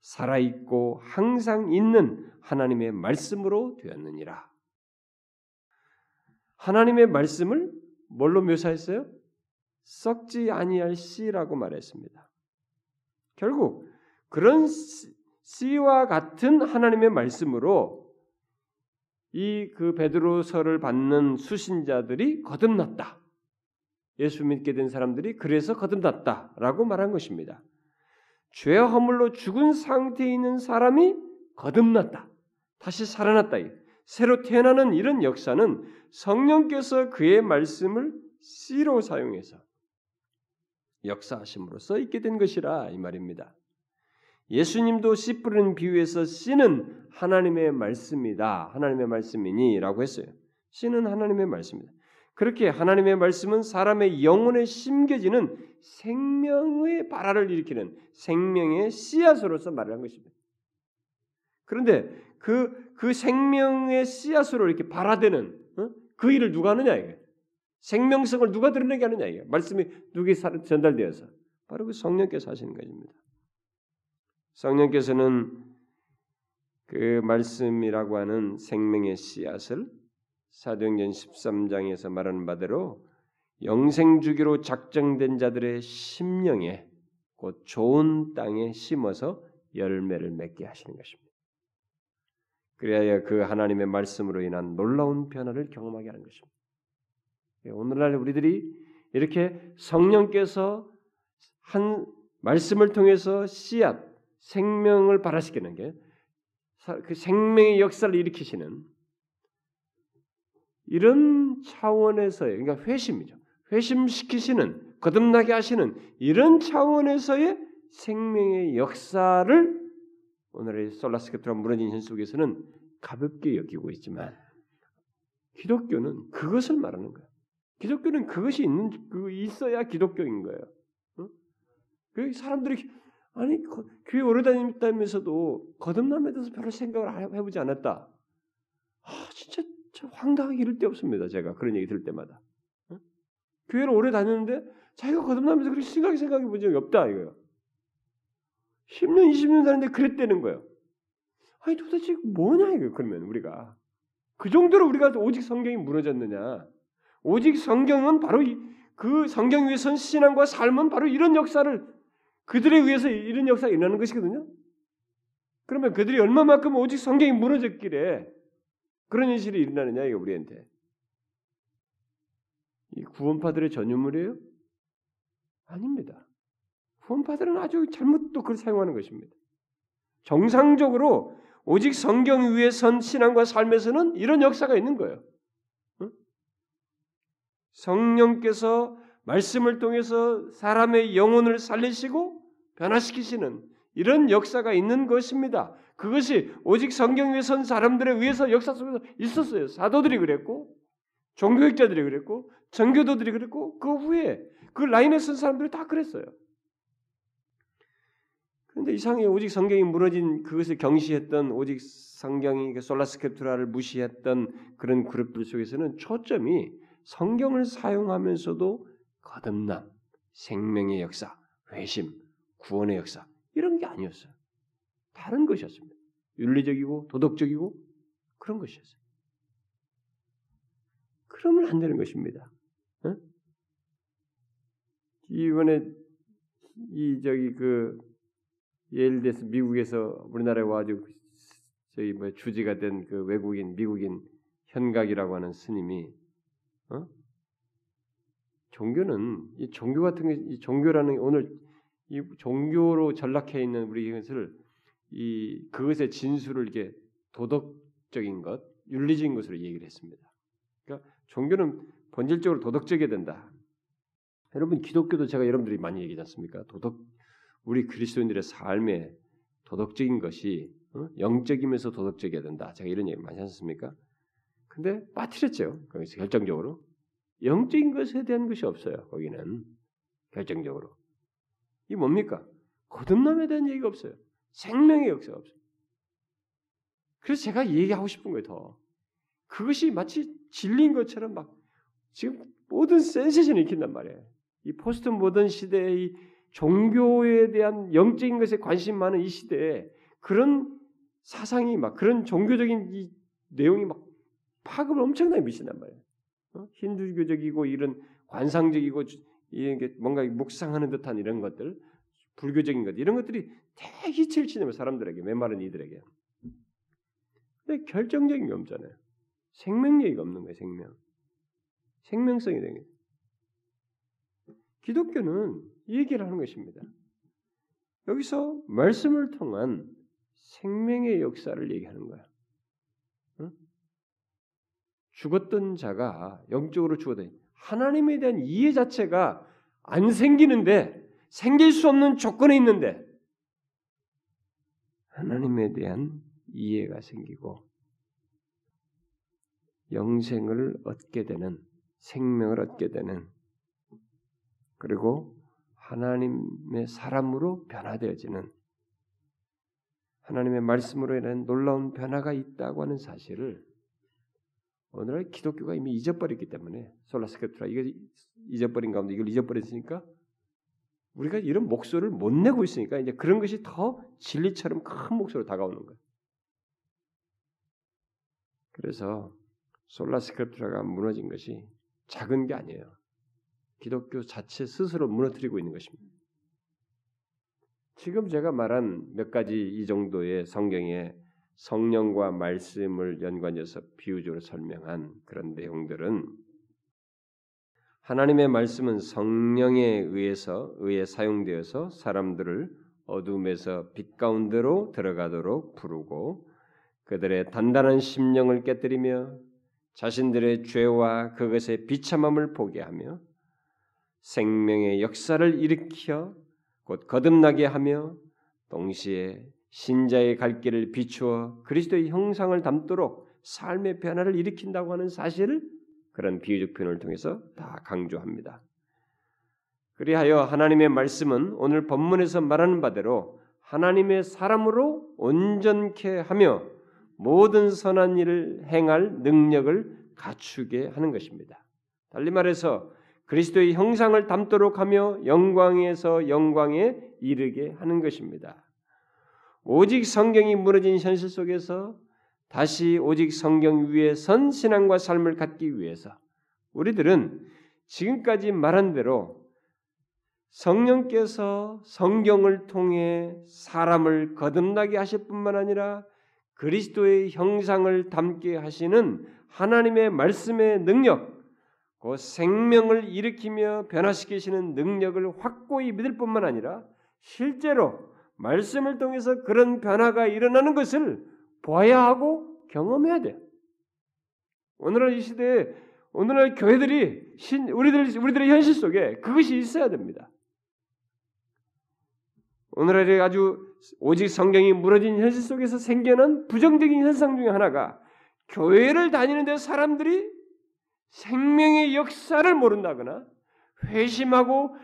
살아 있고 항상 있는 하나님의 말씀으로 되었느니라. 하나님의 말씀을 뭘로 묘사했어요? 썩지 아니할 씨라고 말했습니다. 결국 그런 씨와 같은 하나님의 말씀으로 이 그 베드로서를 받는 수신자들이 거듭났다. 예수 믿게 된 사람들이 그래서 거듭났다라고 말한 것입니다. 죄 허물로 죽은 상태에 있는 사람이 거듭났다. 다시 살아났다. 새로 태어나는 이런 역사는 성령께서 그의 말씀을 씨로 사용해서 역사하심으로써 있게 된 것이라 이 말입니다. 예수님도 씨 뿌리는 비유에서 씨는 하나님의 말씀이다. 하나님의 말씀이니라고 했어요. 씨는 하나님의 말씀이다. 그렇게 하나님의 말씀은 사람의 영혼에 심겨지는 생명의 발화를 일으키는 생명의 씨앗으로서 말을 한 것입니다. 그런데 그, 그 생명의 씨앗으로 이렇게 발화되는 어? 그 일을 누가 하느냐 이게 생명성을 누가 드러내게 하느냐 이게 말씀이 누구에게 전달되어서 바로 그 성령께서 하시는 것입니다. 성령께서는 그 말씀이라고 하는 생명의 씨앗을 사도행전 13장에서 말하는 바대로 영생 주기로 작정된 자들의 심령에 곧 좋은 땅에 심어서 열매를 맺게 하시는 것입니다. 그래야 그 하나님의 말씀으로 인한 놀라운 변화를 경험하게 하는 것입니다. 예, 오늘날 우리들이 이렇게 성령께서 한 말씀을 통해서 씨앗 생명을 발화시키는 게 그 생명의 역사를 일으키시는 이런 차원에서의 그러니까 회심이죠. 회심시키시는 거듭나게 하시는 이런 차원에서의 생명의 역사를 오늘의 솔라스케트라 무너진 현 속에서는 가볍게 여기고 있지만 기독교는 그것을 말하는 거예요. 기독교는 그것이 있는 그 있어야 기독교인 거예요. 어? 그 사람들이 아니 교회 오래 다녔다면서도 거듭남에 대해서 별로 생각을 해보지 않았다. 아 진짜 황당하게 이럴 데 없습니다. 제가 그런 얘기 들을 때마다. 어? 교회를 오래 다녔는데 자기가 거듭나면서 그렇게 심각하게 생각해 본 적이 없다 이거요. 10년, 20년 사는데 그랬다는 거예요. 아니 도대체 뭐냐 이거 그러면 우리가 그 정도로 우리가 오직 성경이 무너졌느냐? 오직 성경은 바로 이, 그 성경 위에 선 신앙과 삶은 바로 이런 역사를 그들에 의해서 이런 역사가 일어나는 것이거든요. 그러면 그들이 얼마만큼 오직 성경이 무너졌길래 그런 현실이 일어나느냐 이게 우리한테. 이 구원파들의 전유물이에요? 아닙니다. 구원파들은 아주 잘못 또 그걸 사용하는 것입니다. 정상적으로 오직 성경 위에 선 신앙과 삶에서는 이런 역사가 있는 거예요. 성령께서 말씀을 통해서 사람의 영혼을 살리시고 변화시키시는 이런 역사가 있는 것입니다. 그것이 오직 성경 위에 선 사람들에 의해서 역사 속에서 있었어요. 사도들이 그랬고 종교학자들이 그랬고 정교도들이 그랬고 그 후에 그 라인에 선 사람들이 다 그랬어요. 그런데 이상하게 오직 성경이 무너진 그것을 경시했던 오직 성경이 그 솔라스케프라를 무시했던 그런 그룹들 속에서는 초점이 성경을 사용하면서도 거듭남, 생명의 역사, 회심, 구원의 역사 이런 게 아니었어요. 다른 것이었습니다. 윤리적이고 도덕적이고 그런 것이었어요. 그러면 안 되는 것입니다. 어? 이번에 이 저기 그 예를 들어서 미국에서 우리나라에 와가지고 저희 뭐 주지가 된 그 외국인 미국인 현각이라고 하는 스님이 어? 종교는 이 종교 같은 게 이 종교라는 오늘 이 종교로 전락해 있는 우리 이것을 이 그것의 진수를 이게 도덕적인 것, 윤리적인 것으로 얘기를 했습니다. 그러니까 종교는 본질적으로 도덕적이어야 된다. 여러분 기독교도 제가 여러분들이 많이 얘기하지 않습니까? 도덕 우리 그리스도인들의 삶에 도덕적인 것이 어? 영적이면서 도덕적이어야 된다. 제가 이런 얘기 많이 하셨습니까? 근데 빠뜨렸죠. 거기서 결정적으로 영적인 것에 대한 것이 없어요. 거기는 결정적으로 이 뭡니까? 거듭남에 대한 얘기가 없어요. 생명의 역사가 없어요. 그래서 제가 얘기하고 싶은 거예요, 더. 그것이 마치 진리인 것처럼 막 지금 모든 센세션을 일으킨단 말이에요. 이 포스트 모던 시대의 종교에 대한 영적인 것에 관심 많은 이 시대에 그런 사상이 막 그런 종교적인 이 내용이 막 파급을 엄청나게 미친단 말이에요. 어? 힌두교적이고 이런 관상적이고 이게 뭔가 묵상하는 듯한 이런 것들, 불교적인 것 이런 것들이 대기치를 치는 사람들에게 메마른 이들에게. 근데 결정적인 게 없잖아요. 생명력이 없는 거예요. 생명. 생명성이 되는 거예요. 기독교는 이 얘기를 하는 것입니다. 여기서 말씀을 통한 생명의 역사를 얘기하는 거야. 응? 죽었던 자가 영적으로 죽었던 하나님에 대한 이해 자체가 안 생기는데 생길 수 없는 조건에 있는데 하나님에 대한 이해가 생기고 영생을 얻게 되는 생명을 얻게 되는 그리고 하나님의 사람으로 변화되어지는 하나님의 말씀으로 인한 놀라운 변화가 있다고 하는 사실을 오늘날 기독교가 이미 잊어버렸기 때문에 솔라스크립트라 이거 잊어버린 가운데 이걸 잊어버렸으니까 우리가 이런 목소리를 못 내고 있으니까 이제 그런 것이 더 진리처럼 큰 목소리로 다가오는 거예요. 그래서 솔라스크립트라가 무너진 것이 작은 게 아니에요. 기독교 자체 스스로 무너뜨리고 있는 것입니다. 지금 제가 말한 몇 가지 이 정도의 성경에 성령과 말씀을 연관해서 비유적으로 설명한 그런 내용들은 하나님의 말씀은 성령에 의해서 의해 사용되어서 사람들을 어둠에서 빛 가운데로 들어가도록 부르고 그들의 단단한 심령을 깨뜨리며 자신들의 죄와 그것의 비참함을 보게 하며 생명의 역사를 일으켜 곧 거듭나게 하며 동시에 신자의 갈 길을 비추어 그리스도의 형상을 담도록 삶의 변화를 일으킨다고 하는 사실을 그런 비유적 표현을 통해서 다 강조합니다. 그리하여 하나님의 말씀은 오늘 본문에서 말하는 바대로 하나님의 사람으로 온전케 하며 모든 선한 일을 행할 능력을 갖추게 하는 것입니다. 달리 말해서 그리스도의 형상을 담도록 하며 영광에서 영광에 이르게 하는 것입니다. 오직 성경이 무너진 현실 속에서 다시 오직 성경 위에 선 신앙과 삶을 갖기 위해서 우리들은 지금까지 말한 대로 성령께서 성경을 통해 사람을 거듭나게 하실 뿐만 아니라 그리스도의 형상을 담게 하시는 하나님의 말씀의 능력, 그 생명을 일으키며 변화시키시는 능력을 확고히 믿을 뿐만 아니라 실제로 말씀을 통해서 그런 변화가 일어나는 것을 보아야 하고 경험해야 돼. 오늘날 이 시대에 오늘날 교회들이 신, 우리들 우리들의 현실 속에 그것이 있어야 됩니다. 오늘날의 아주 오직 성경이 무너진 현실 속에서 생겨난 부정적인 현상 중에 하나가 교회를 다니는데 사람들이 생명의 역사를 모른다거나 회심하고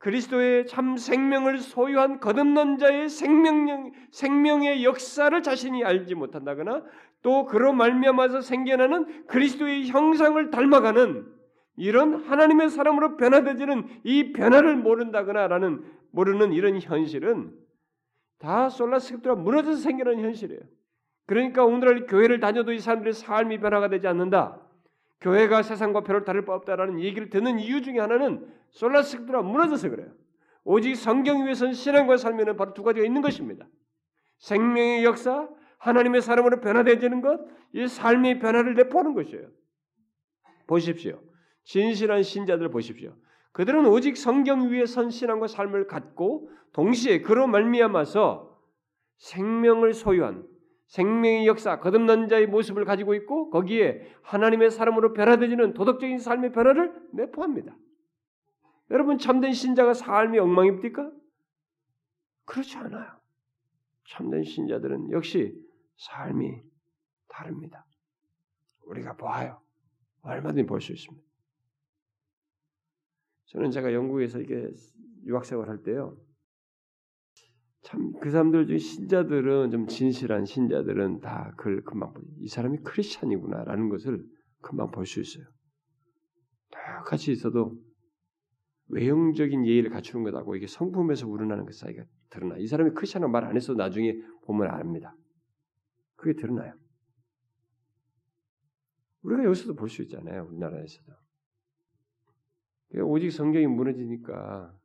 그리스도의 참 생명을 소유한 거듭난 자의 생명력, 생명의 역사를 자신이 알지 못한다거나 또 그로 말미암아서 생겨나는 그리스도의 형상을 닮아가는 이런 하나님의 사람으로 변화되지는 이 변화를 모른다거나라는 모르는 이런 현실은 다 솔라스크립트가 무너져서 생겨난 현실이에요. 그러니까 오늘날 교회를 다녀도 이 사람들의 삶이 변화가 되지 않는다. 교회가 세상과 별로 다를 바 없다라는 얘기를 듣는 이유 중에 하나는 솔라스크트가 무너져서 그래요. 오직 성경 위에선 신앙과 삶에는 바로 두 가지가 있는 것입니다. 생명의 역사, 하나님의 사람으로 변화되어지는 것, 이 삶의 변화를 내포하는 것이에요. 보십시오. 진실한 신자들 보십시오. 그들은 오직 성경 위에 선 신앙과 삶을 갖고 동시에 그로 말미암아서 생명을 소유한 생명의 역사, 거듭난 자의 모습을 가지고 있고 거기에 하나님의 사람으로 변화되지는 도덕적인 삶의 변화를 내포합니다. 여러분 참된 신자가 삶이 엉망입니까? 그렇지 않아요. 참된 신자들은 역시 삶이 다릅니다. 우리가 보아요. 얼마든지 볼 수 있습니다. 저는 제가 영국에서 이게 유학 생활 할 때요. 참 그 사람들 중 신자들은 좀 진실한 신자들은 다 그걸 금방 이 사람이 크리스찬이구나라는 것을 금방 볼 수 있어요. 똑같이 있어도 외형적인 예의를 갖추는 것하고 이게 성품에서 우러나는 그 사이가 드러나. 이 사람이 크리스찬이라고 말안 했어도 나중에 보면 압니다. 그게 드러나요. 우리가 여기서도 볼 수 있잖아요. 우리나라에서도. 그러니까 오직 성경이 무너지니까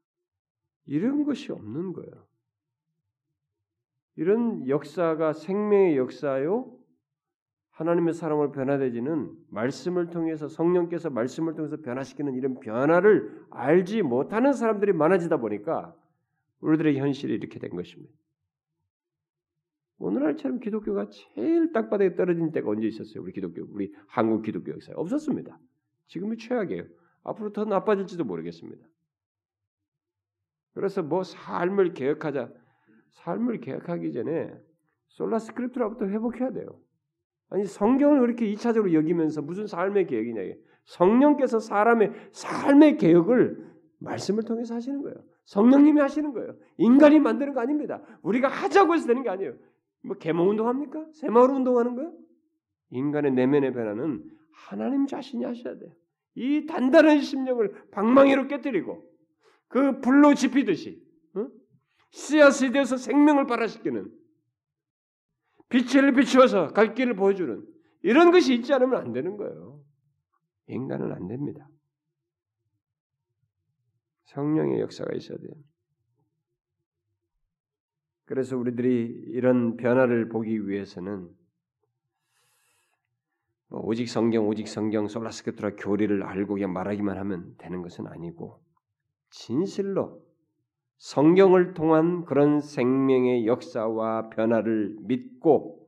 이런 것이 없는 거예요. 이런 역사가 생명의 역사요. 하나님의 사람으로 변화되지는 말씀을 통해서 성령께서 말씀을 통해서 변화시키는 이런 변화를 알지 못하는 사람들이 많아지다 보니까 우리들의 현실이 이렇게 된 것입니다. 오늘날처럼 기독교가 제일 땅바닥에 떨어진 때가 언제 있었어요? 우리 기독교, 우리 한국 기독교 역사에 없었습니다. 지금이 최악이에요. 앞으로 더 나빠질지도 모르겠습니다. 그래서 뭐 삶을 개혁하자. 삶을 개혁하기 전에 솔라 스크립트라부터 회복해야 돼요. 아니 성경을 그렇게 이차적으로 여기면서 무슨 삶의 개혁이냐 성령께서 사람의 삶의 개혁을 말씀을 통해서 하시는 거예요. 성령님이 하시는 거예요. 인간이 만드는 거 아닙니다. 우리가 하자고 해서 되는 게 아니에요. 뭐 계몽 운동합니까? 새마을 운동하는 거예요? 인간의 내면의 변화는 하나님 자신이 하셔야 돼요. 이 단단한 심령을 방망이로 깨뜨리고 그 불로 지피듯이 어? 씨앗이 되어서 생명을 발화시키는 빛을 비추어서 갈 길을 보여주는 이런 것이 있지 않으면 안 되는 거예요. 인간은 안 됩니다. 성령의 역사가 있어야 돼요. 그래서 우리들이 이런 변화를 보기 위해서는 뭐 오직 성경, 오직 성경, 솔라스케트라 교리를 알고 그냥 말하기만 하면 되는 것은 아니고 진실로 성경을 통한 그런 생명의 역사와 변화를 믿고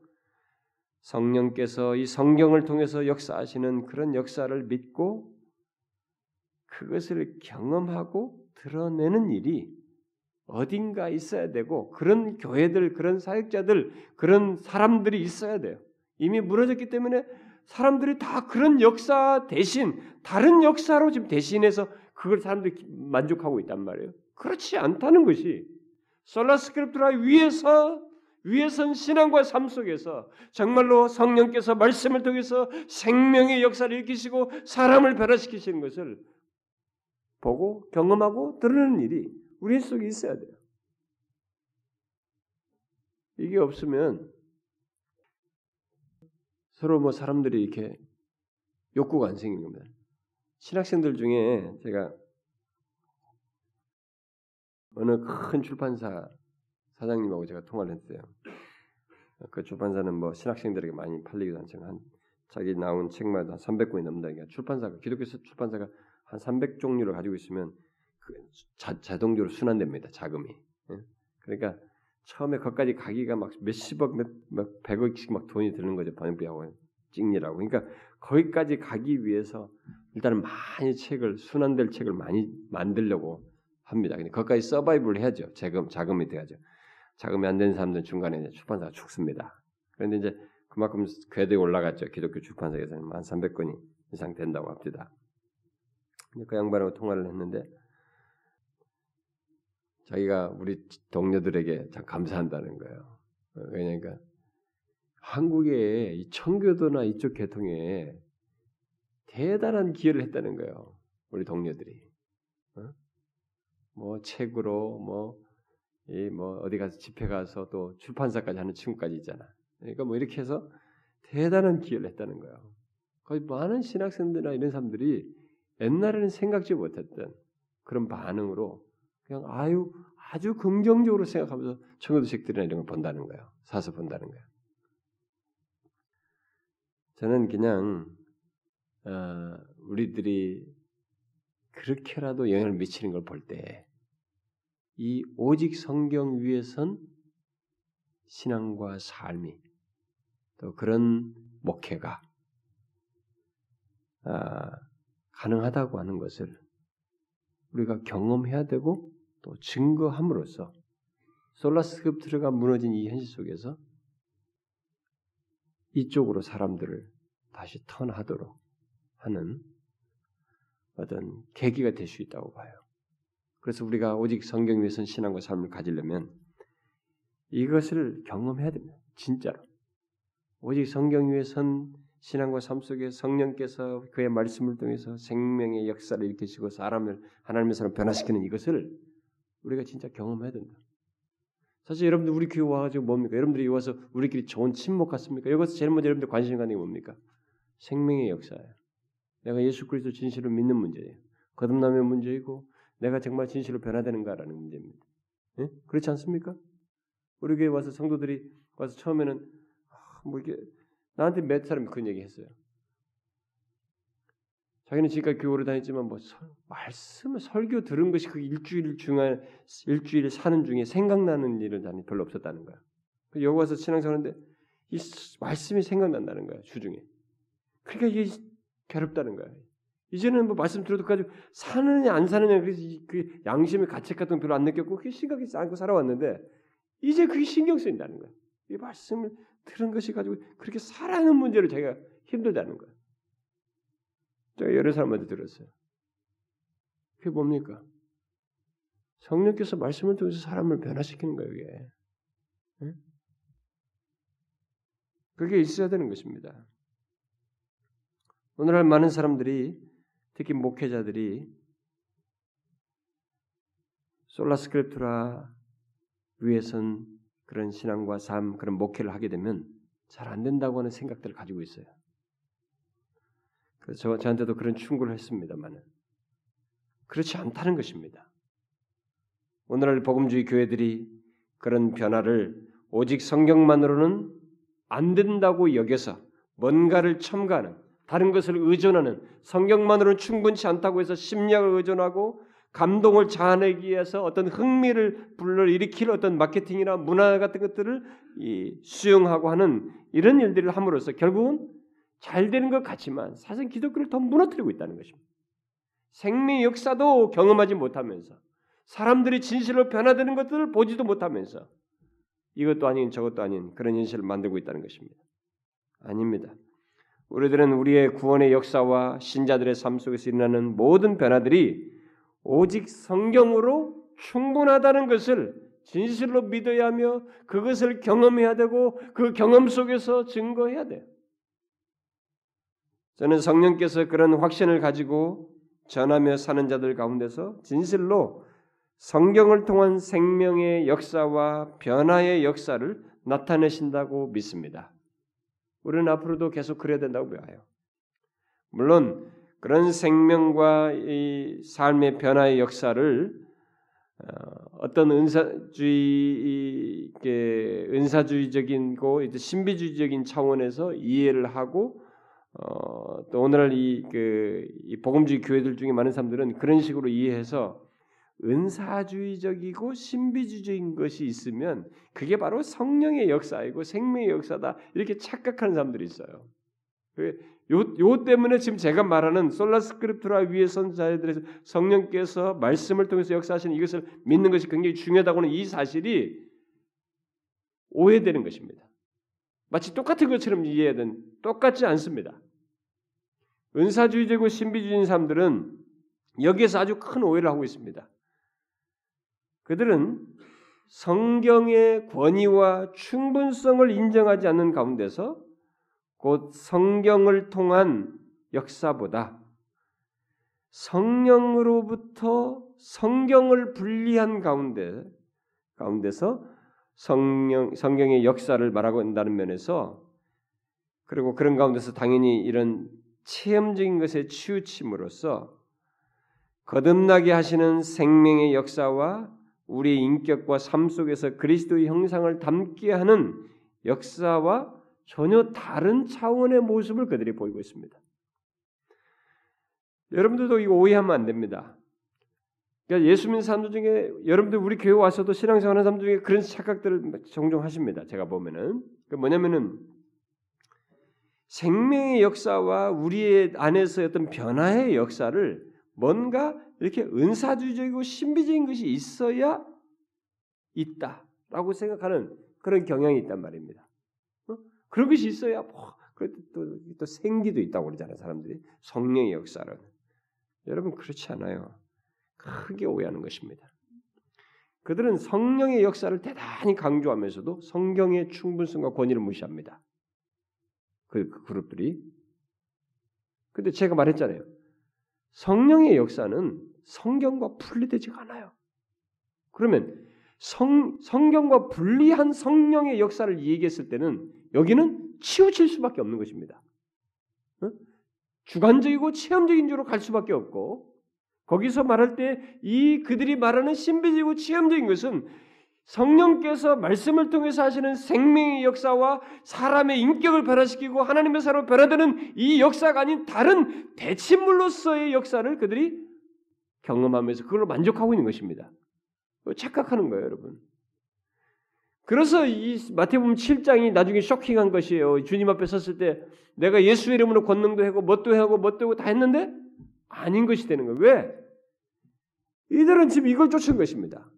성령께서 이 성경을 통해서 역사하시는 그런 역사를 믿고 그것을 경험하고 드러내는 일이 어딘가 있어야 되고 그런 교회들, 그런 사역자들, 그런 사람들이 있어야 돼요. 이미 무너졌기 때문에 사람들이 다 그런 역사 대신 다른 역사로 지금 대신해서 그걸 사람들이 만족하고 있단 말이에요. 그렇지 않다는 것이 솔라스크립트라 위에서 위에선 신앙과 삶 속에서 정말로 성령께서 말씀을 통해서 생명의 역사를 일으키시고 사람을 변화시키시는 것을 보고 경험하고 들으는 일이 우리 속에 있어야 돼요. 이게 없으면 서로 뭐 사람들이 이렇게 욕구가 안 생기는 겁니다. 신학생들 중에 제가 어느 큰 출판사 사장님하고 제가 통화를 했어요. 그 출판사는 뭐 신학생들에게 많이 팔리기도 한 한 자기 나온 책마다 300권이 넘는다. 그러니까 출판사가 기독교 출판사가 한 300종류를 가지고 있으면 그 자, 자동적으로 순환됩니다. 자금이. 예? 그러니까 처음에 거기까지 가기가 막 몇십억, 몇, 몇 백억씩 막 돈이 드는 거죠. 번역비하고 찍느라고. 그러니까 거기까지 가기 위해서 일단은 많이 책을 순환될 책을 많이 만들려고 합니다. 근데 거기까지 서바이브를 해야죠. 자금 자금이 돼야죠. 자금이 안 되는 사람들은 중간에 이제 출판사가 죽습니다. 그런데 이제 그만큼 궤도에 올라갔죠. 기독교 출판사에서는 한 300건이 이상 된다고 합니다. 그 양반하고 통화를 했는데 자기가 우리 동료들에게 참 감사한다는 거예요. 왜냐니까 한국의 이 청교도나 이쪽 계통에 대단한 기여를 했다는 거예요. 우리 동료들이. 어? 뭐 책으로 뭐이뭐 어디 가서 집회 가서 또 출판사까지 하는 친구까지 있잖아. 그러니까 뭐 이렇게 해서 대단한 기여를 했다는 거예요. 거의 많은 신학생들이나 이런 사람들이 옛날에는 생각지 못했던 그런 반응으로 그냥 아유 아주 긍정적으로 생각하면서 청교도식들이나 이런 걸 본다는 거예요. 사서 본다는 거예요. 저는 그냥 어, 우리들이 그렇게라도 영향을 미치는 걸 볼 때 이 오직 성경 위에선 신앙과 삶이 또 그런 목회가 아, 가능하다고 하는 것을 우리가 경험해야 되고 또 증거함으로써 솔라스크립트가 무너진 이 현실 속에서 이쪽으로 사람들을 다시 턴하도록 하는 어떤 계기가 될 수 있다고 봐요. 그래서 우리가 오직 성경 위에선 신앙과 삶을 가지려면 이것을 경험해야 됩니다. 진짜로. 오직 성경 위에선 신앙과 삶 속에 성령께서 그의 말씀을 통해서 생명의 역사를 일으키시고 사람을 하나님의 사람 변화시키는 이것을 우리가 진짜 경험해야 된다. 사실 여러분들 우리 교회 와가지고 뭡니까? 여러분들이 와서 우리끼리 좋은 친목 같습니까? 여기서 제일 먼저 여러분들 관심 갖는 게 뭡니까? 생명의 역사예요. 내가 예수 그리스도 진실을 믿는 문제예요. 거듭남의 문제이고 내가 정말 진실로 변화되는가라는 문제입니다. 예? 그렇지 않습니까? 우리 교회 와서 성도들이 와서 처음에는 아, 뭐 이게 나한테 몇 사람이 그런 얘기 했어요. 자기는 지금까지 교회를 다녔지만 뭐 설, 말씀을 설교 들은 것이 그 일주일 중에 일주일 사는 중에 생각나는 다니 별로 없었다는 거야. 여기 와서 신앙생활하는데 이 말씀이 생각난다는 거야 주중에. 그러니까 이게 괴롭다는 거야. 이제는 뭐 말씀 들어도 가지고 사느냐 안 사느냐 그래서 그 양심의 가책 같은 거 별로 안 느꼈고 그게 심각이 않고 살아왔는데 이제 그게 신경 쓰인다는 거야. 이 말씀을 들은 것이 가지고 그렇게 살아가는 문제를 제가 힘들다는 거야. 제가 여러 사람한테 들었어요. 그게 뭡니까? 성령께서 말씀을 통해서 사람을 변화시키는 거예요, 이게. 응? 그게 있어야 되는 것입니다. 오늘날 많은 사람들이 특히 목회자들이 솔라스크립투라 위에선 그런 신앙과 삶, 그런 목회를 하게 되면 잘 안 된다고 하는 생각들을 가지고 있어요. 그래서 저, 저한테도 그런 충고를 했습니다만은 그렇지 않다는 것입니다. 오늘날 복음주의 교회들이 그런 변화를 오직 성경만으로는 안 된다고 여겨서 뭔가를 첨가하는 다른 것을 의존하는 성경만으로는 충분치 않다고 해서 심리학을 의존하고 감동을 자아내기 위해서 어떤 흥미를 불러일으킬 어떤 마케팅이나 문화 같은 것들을 수용하고 하는 이런 일들을 함으로써 결국은 잘 되는 것 같지만 사실 기독교를 더 무너뜨리고 있다는 것입니다. 생명 역사도 경험하지 못하면서 사람들이 진실로 변화되는 것들을 보지도 못하면서 이것도 아닌 저것도 아닌 그런 현실을 만들고 있다는 것입니다. 아닙니다. 우리들은 우리의 구원의 역사와 신자들의 삶 속에서 일어나는 모든 변화들이 오직 성경으로 충분하다는 것을 진실로 믿어야 하며 그것을 경험해야 되고 그 경험 속에서 증거해야 돼요. 저는 성령께서 그런 확신을 가지고 전하며 사는 자들 가운데서 진실로 성경을 통한 생명의 역사와 변화의 역사를 나타내신다고 믿습니다. 우리는 앞으로도 계속 그래야 된다고 봐요. 물론 그런 생명과 이 삶의 변화의 역사를 어, 어떤 은사주의 은사주의적인고 신비주의적인 차원에서 이해를 하고 어, 또 오늘날 이, 그, 이 복음주의 교회들 중에 많은 사람들은 그런 식으로 이해해서 은사주의적이고 신비주의적인 것이 있으면 그게 바로 성령의 역사이고 생명의 역사다 이렇게 착각하는 사람들이 있어요. 요, 요 때문에 지금 제가 말하는 솔라스크립트라 위에 선 자들에서 성령께서 말씀을 통해서 역사하시는 이것을 믿는 것이 굉장히 중요하다고 하는 이 사실이 오해되는 것입니다. 마치 똑같은 것처럼 이해해야 되는 똑같지 않습니다. 은사주의적이고 신비주의인 사람들은 여기에서 아주 큰 오해를 하고 있습니다. 그들은 성경의 권위와 충분성을 인정하지 않는 가운데서 곧 성경을 통한 역사보다 성령으로부터 성경을 분리한 가운데 가운데서 성령 성경의 역사를 말하고 있다는 면에서 그리고 그런 가운데서 당연히 이런 체험적인 것에 치우침으로써 거듭나게 하시는 생명의 역사와 우리의 인격과 삶 속에서 그리스도의 형상을 담게 하는 역사와 전혀 다른 차원의 모습을 그들이 보이고 있습니다. 여러분들도 이거 오해하면 안 됩니다. 그러니까 예수 믿는 사람들 중에 여러분들 우리 교회 와서도 신앙생활하는 사람 중에 그런 착각들을 종종 하십니다. 제가 보면은 그 뭐냐면은 생명의 역사와 우리의 안에서 어떤 변화의 역사를 뭔가 이렇게 은사주의적이고 신비적인 것이 있어야 있다라고 생각하는 그런 경향이 있단 말입니다. 어? 그런 것이 있어야 뭐, 또, 또 생기도 있다고 그러잖아요. 사람들이 성령의 역사를. 여러분 그렇지 않아요. 크게 오해하는 것입니다. 그들은 성령의 역사를 대단히 강조하면서도 성경의 충분성과 권위를 무시합니다. 그, 그 그룹들이. 근데 제가 말했잖아요. 성령의 역사는 성경과 분리되지가 않아요. 그러면 성, 성경과 분리한 성령의 역사를 얘기했을 때는 여기는 치우칠 수밖에 없는 것입니다. 어? 주관적이고 체험적인 줄로 갈 수밖에 없고 거기서 말할 때 이 그들이 말하는 신비적이고 체험적인 것은 성령께서 말씀을 통해서 하시는 생명의 역사와 사람의 인격을 변화시키고 하나님의 사람을 변화되는 이 역사가 아닌 다른 대체물로서의 역사를 그들이 경험하면서 그걸로 만족하고 있는 것입니다. 착각하는 거예요, 여러분. 그래서 이 마태복음 7장이 나중에 쇼킹한 것이에요. 주님 앞에 섰을 때 내가 예수 이름으로 권능도 하고 뭣도 하고 뭣도 하고 다 했는데 아닌 것이 되는 거예요. 왜? 이들은 지금 이걸 쫓은 것입니다.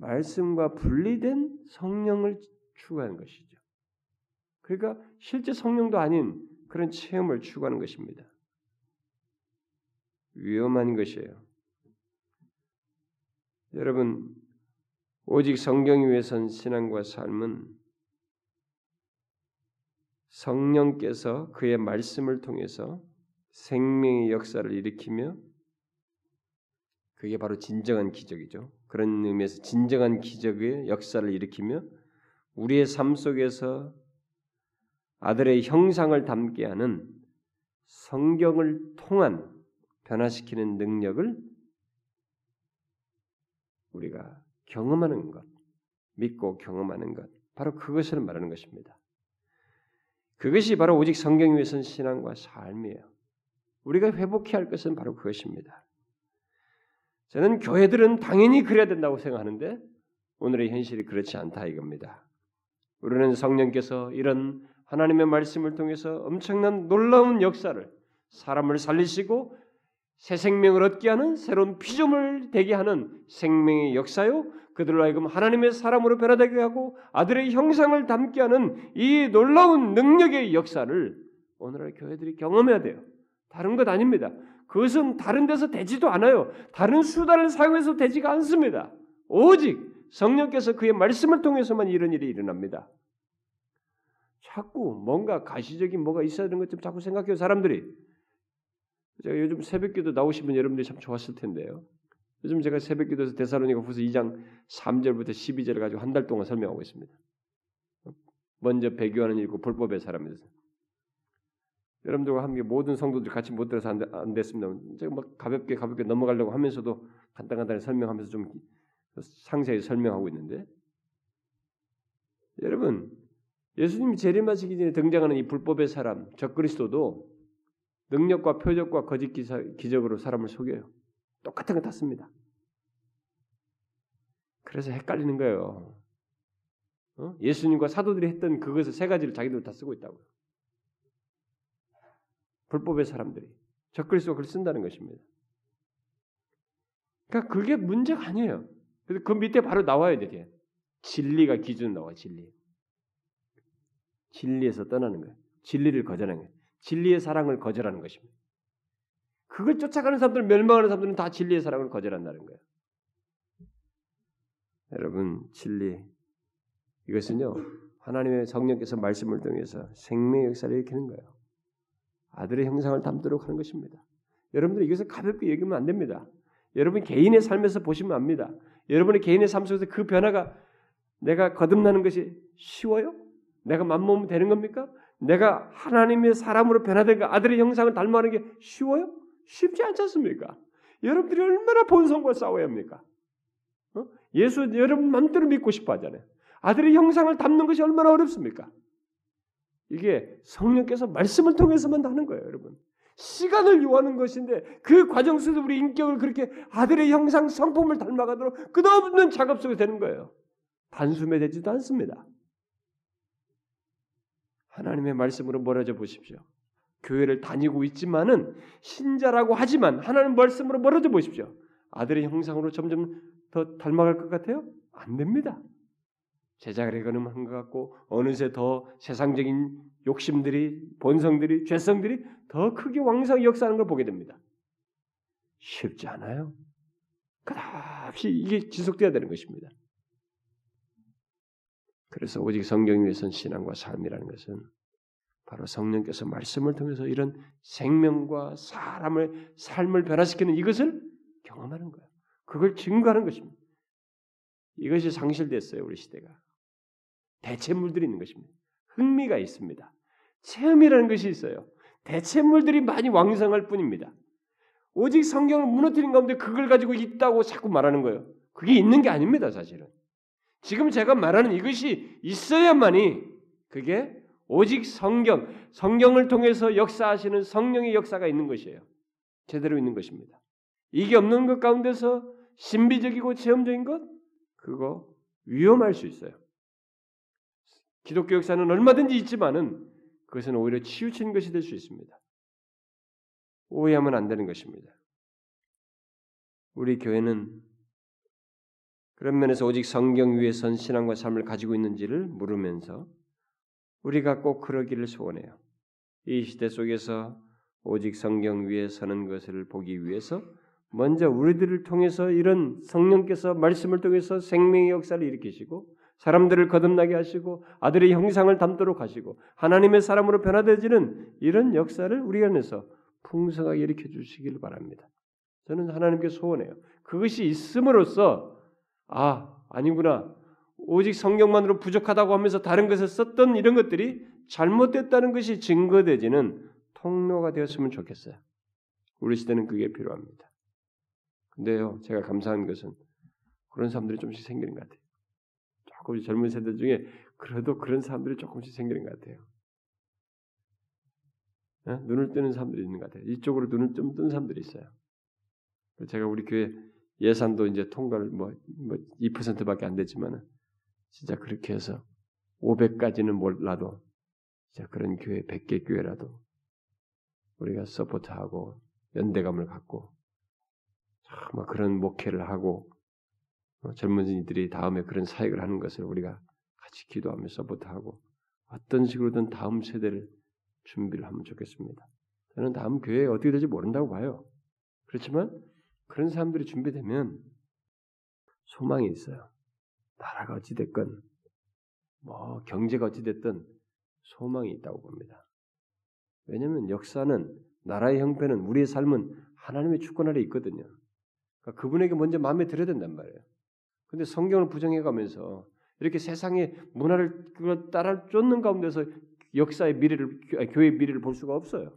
말씀과 분리된 성령을 추구하는 것이죠. 그러니까 실제 성령도 아닌 그런 체험을 추구하는 것입니다. 위험한 것이에요. 여러분, 오직 성경 위에 선 신앙과 삶은 성령께서 그의 말씀을 통해서 생명의 역사를 일으키며 그게 바로 진정한 기적이죠. 그런 의미에서 진정한 기적의 역사를 일으키며 우리의 삶 속에서 아들의 형상을 담게 하는 성경을 통한 변화시키는 능력을 우리가 경험하는 것, 믿고 경험하는 것, 바로 그것을 말하는 것입니다. 그것이 바로 오직 성경 위에 선 신앙과 삶이에요. 우리가 회복해야 할 것은 바로 그것입니다. 저는 교회들은 당연히 그래야 된다고 생각하는데 오늘의 현실이 그렇지 않다 이겁니다. 우리는 성령께서 이런 하나님의 말씀을 통해서 엄청난 놀라운 역사를 사람을 살리시고 새 생명을 얻게 하는 새로운 피조물 되게 하는 생명의 역사요. 그들로 하여금 하나님의 사람으로 변화되게 하고 아들의 형상을 담게 하는 이 놀라운 능력의 역사를 오늘날 교회들이 경험해야 돼요. 다른 것 아닙니다. 그것은 다른 데서 되지도 않아요. 다른 수단을 사용해서 되지가 않습니다. 오직 성령께서 그의 말씀을 통해서만 이런 일이 일어납니다. 자꾸 뭔가 가시적인 뭐가 있어야 되는 것좀 자꾸 생각해요. 사람들이 제가 요즘 새벽기도 나오시면 여러분들이 참 좋았을 텐데요. 요즘 제가 새벽기도에서 데살로니가 후서 2장 3절부터 12절을 가지고 한 달 동안 설명하고 있습니다. 먼저 배교하는 일고 불법의 서 여러분들과 함께 모든 성도들이 같이 못 들어서 안, 안 됐습니다. 제가 막 가볍게 가볍게 넘어가려고 하면서도 간단간단히 설명하면서 좀 상세히 설명하고 있는데 여러분 예수님이 재림하시기 전에 등장하는 이 불법의 사람 적그리스도도 능력과 표적과 거짓 기사, 기적으로 사람을 속여요. 똑같은 거 다 씁니다. 그래서 헷갈리는 거예요. 어? 예수님과 사도들이 했던 그것을 세 가지를 자기들 다 쓰고 있다고요. 불법의 사람들이 적그리스도가 그걸 쓴다는 것입니다. 그러니까 그게 문제가 아니에요. 그래서 그 밑에 바로 나와야 돼. 진리가 기준 나와 진리. 진리에서 떠나는 거예요. 진리를 거절하는 거예요. 진리의 사랑을 거절하는 것입니다. 그걸 쫓아가는 사람들, 멸망하는 사람들은 다 진리의 사랑을 거절한다는 거예요. 여러분, 진리 이것은요 하나님의 성령께서 말씀을 통해서 생명의 역사를 일으키는 거예요. 아들의 형상을 담도록 하는 것입니다. 여러분들 이것을 가볍게 얘기하면 안 됩니다. 여러분 개인의 삶에서 보시면 압니다. 여러분의 개인의 삶 속에서 그 변화가 내가 거듭나는 것이 쉬워요? 내가 맘먹으면 되는 겁니까? 내가 하나님의 사람으로 변화된 그 아들의 형상을 닮아가는 게 쉬워요? 쉽지 않지 않습니까? 여러분들이 얼마나 본성과 싸워야 합니까? 어? 예수 여러분 맘대로 믿고 싶어 하잖아요. 아들의 형상을 담는 것이 얼마나 어렵습니까? 이게 성령께서 말씀을 통해서만 하는 거예요, 여러분. 시간을 요하는 것인데 그 과정 속에서 우리 인격을 그렇게 아들의 형상 성품을 닮아가도록 끝없는 작업 속에 되는 거예요. 단숨에 되지도 않습니다. 하나님의 말씀으로 멀어져 보십시오. 교회를 다니고 있지만은 신자라고 하지만 하나님 말씀으로 멀어져 보십시오. 아들의 형상으로 점점 더 닮아갈 것 같아요? 안 됩니다. 제자들의 근음한 것 같고 어느새 더 세상적인 욕심들이 본성들이 죄성들이 더 크게 왕성히 역사하는 걸 보게 됩니다. 쉽지 않아요. 끝없이 이게 지속돼야 되는 것입니다. 그래서 오직 성경 위에선 신앙과 삶이라는 것은 바로 성령께서 말씀을 통해서 이런 생명과 사람을 삶을 변화시키는 이것을 경험하는 거예요. 그걸 증거하는 것입니다. 이것이 상실됐어요 우리 시대가. 대체물들이 있는 것입니다. 흥미가 있습니다. 체험이라는 것이 있어요. 대체물들이 많이 왕성할 뿐입니다. 오직 성경을 무너뜨린 가운데 그걸 가지고 있다고 자꾸 말하는 거예요. 그게 있는 게 아닙니다, 사실은. 지금 제가 말하는 이것이 있어야만이 그게 오직 성경, 성경을 통해서 역사하시는 성령의 역사가 있는 것이에요. 제대로 있는 것입니다. 이게 없는 것 가운데서 신비적이고 체험적인 것, 그거 위험할 수 있어요. 기독교 역사는 얼마든지 있지만은 그것은 오히려 치우친 것이 될 수 있습니다. 오해하면 안 되는 것입니다. 우리 교회는 그런 면에서 오직 성경 위에 선 신앙과 삶을 가지고 있는지를 물으면서 우리가 꼭 그러기를 소원해요. 이 시대 속에서 오직 성경 위에 서는 것을 보기 위해서 먼저 우리들을 통해서 이런 성령께서 말씀을 통해서 생명의 역사를 일으키시고 사람들을 거듭나게 하시고 아들의 형상을 담도록 하시고 하나님의 사람으로 변화되지는 이런 역사를 우리 안에서 풍성하게 일으켜 주시길 바랍니다. 저는 하나님께 소원해요. 그것이 있음으로써 아 아니구나 오직 성경만으로 부족하다고 하면서 다른 것을 썼던 이런 것들이 잘못됐다는 것이 증거되지는 통로가 되었으면 좋겠어요. 우리 시대는 그게 필요합니다. 근데요, 제가 감사한 것은 그런 사람들이 좀씩 생기는 것 같아요. 조금씩 젊은 세대 중에 그래도 그런 사람들이 조금씩 생기는 것 같아요. 네? 눈을 뜨는 사람들이 있는 것 같아요. 이쪽으로 눈을 좀 뜨는 사람들이 있어요. 제가 우리 교회 예산도 이제 통과를 뭐, 뭐 2%밖에 안 됐지만은 진짜 그렇게 해서 500까지는 몰라도 진짜 그런 교회 100개 교회라도 우리가 support하고 연대감을 갖고 정말 그런 목회를 하고 어, 젊은이들이 다음에 그런 사역을 하는 것을 우리가 같이 기도하며 support하고 어떤 식으로든 다음 세대를 준비를 하면 좋겠습니다. 저는 다음 교회에 어떻게 될지 모른다고 봐요. 그렇지만 그런 사람들이 준비되면 소망이 있어요. 나라가 어찌됐건 뭐 경제가 어찌됐든 소망이 있다고 봅니다. 왜냐하면 역사는 나라의 형편은 우리의 삶은 하나님의 주권 아래 있거든요. 그러니까 그분에게 먼저 마음에 들어야 된단 말이에요. 근데 성경을 부정해 가면서 이렇게 세상의 문화를 따라 쫓는 가운데서 역사의 미래를 교회의 미래를 볼 수가 없어요.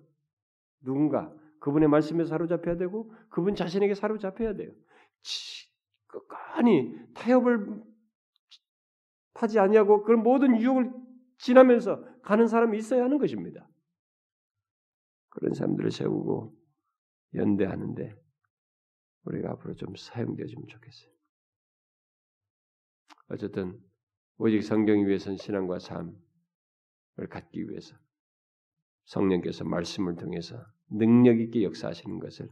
누군가 그분의 말씀에 사로잡혀야 되고 그분 자신에게 사로잡혀야 돼요. 끝까지 타협을 하지 아니하고 그런 모든 유혹을 지나면서 가는 사람이 있어야 하는 것입니다. 그런 사람들을 세우고 연대하는데 우리가 앞으로 좀 사용되어지면 좋겠어요. 어쨌든 오직 성경 위에선 신앙과 삶을 갖기 위해서 성령께서 말씀을 통해서 능력 있게 역사하시는 것을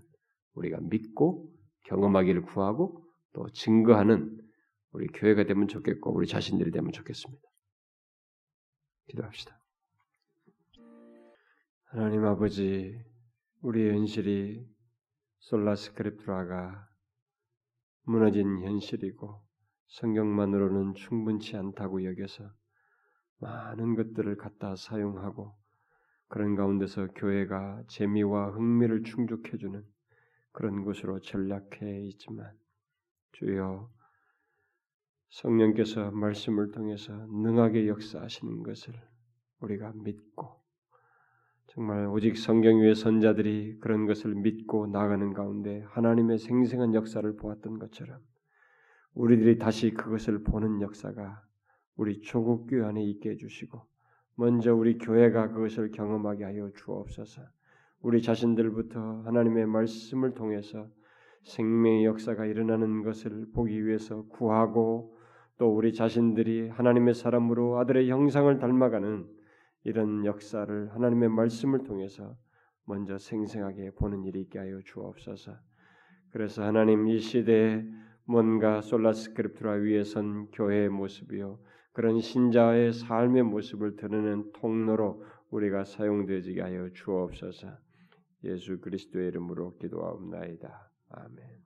우리가 믿고 경험하기를 구하고 또 증거하는 우리 교회가 되면 좋겠고 우리 자신들이 되면 좋겠습니다. 기도합시다. 하나님 아버지, 우리의 현실이 솔라스크립트라가 무너진 현실이고 성경만으로는 충분치 않다고 여겨서 많은 것들을 갖다 사용하고 그런 가운데서 교회가 재미와 흥미를 충족해주는 그런 곳으로 전락해 있지만 주여 성령께서 말씀을 통해서 능하게 역사하시는 것을 우리가 믿고 정말 오직 성경 위의 선자들이 그런 것을 믿고 나가는 가운데 하나님의 생생한 역사를 보았던 것처럼 우리들이 다시 그것을 보는 역사가 우리 조국 교회 안에 있게 해주시고 먼저 우리 교회가 그것을 경험하게 하여 주옵소서. 우리 자신들부터 하나님의 말씀을 통해서 생명의 역사가 일어나는 것을 보기 위해서 구하고 또 우리 자신들이 하나님의 사람으로 아들의 형상을 닮아가는 이런 역사를 하나님의 말씀을 통해서 먼저 생생하게 보는 일이 있게 하여 주옵소서. 그래서 하나님 이 시대에 뭔가 솔라스크립트라 위에 선 교회의 모습이요 그런 신자의 삶의 모습을 드러내는 통로로 우리가 사용되지게 하여 주옵소서. 예수 그리스도의 이름으로 기도하옵나이다. 아멘.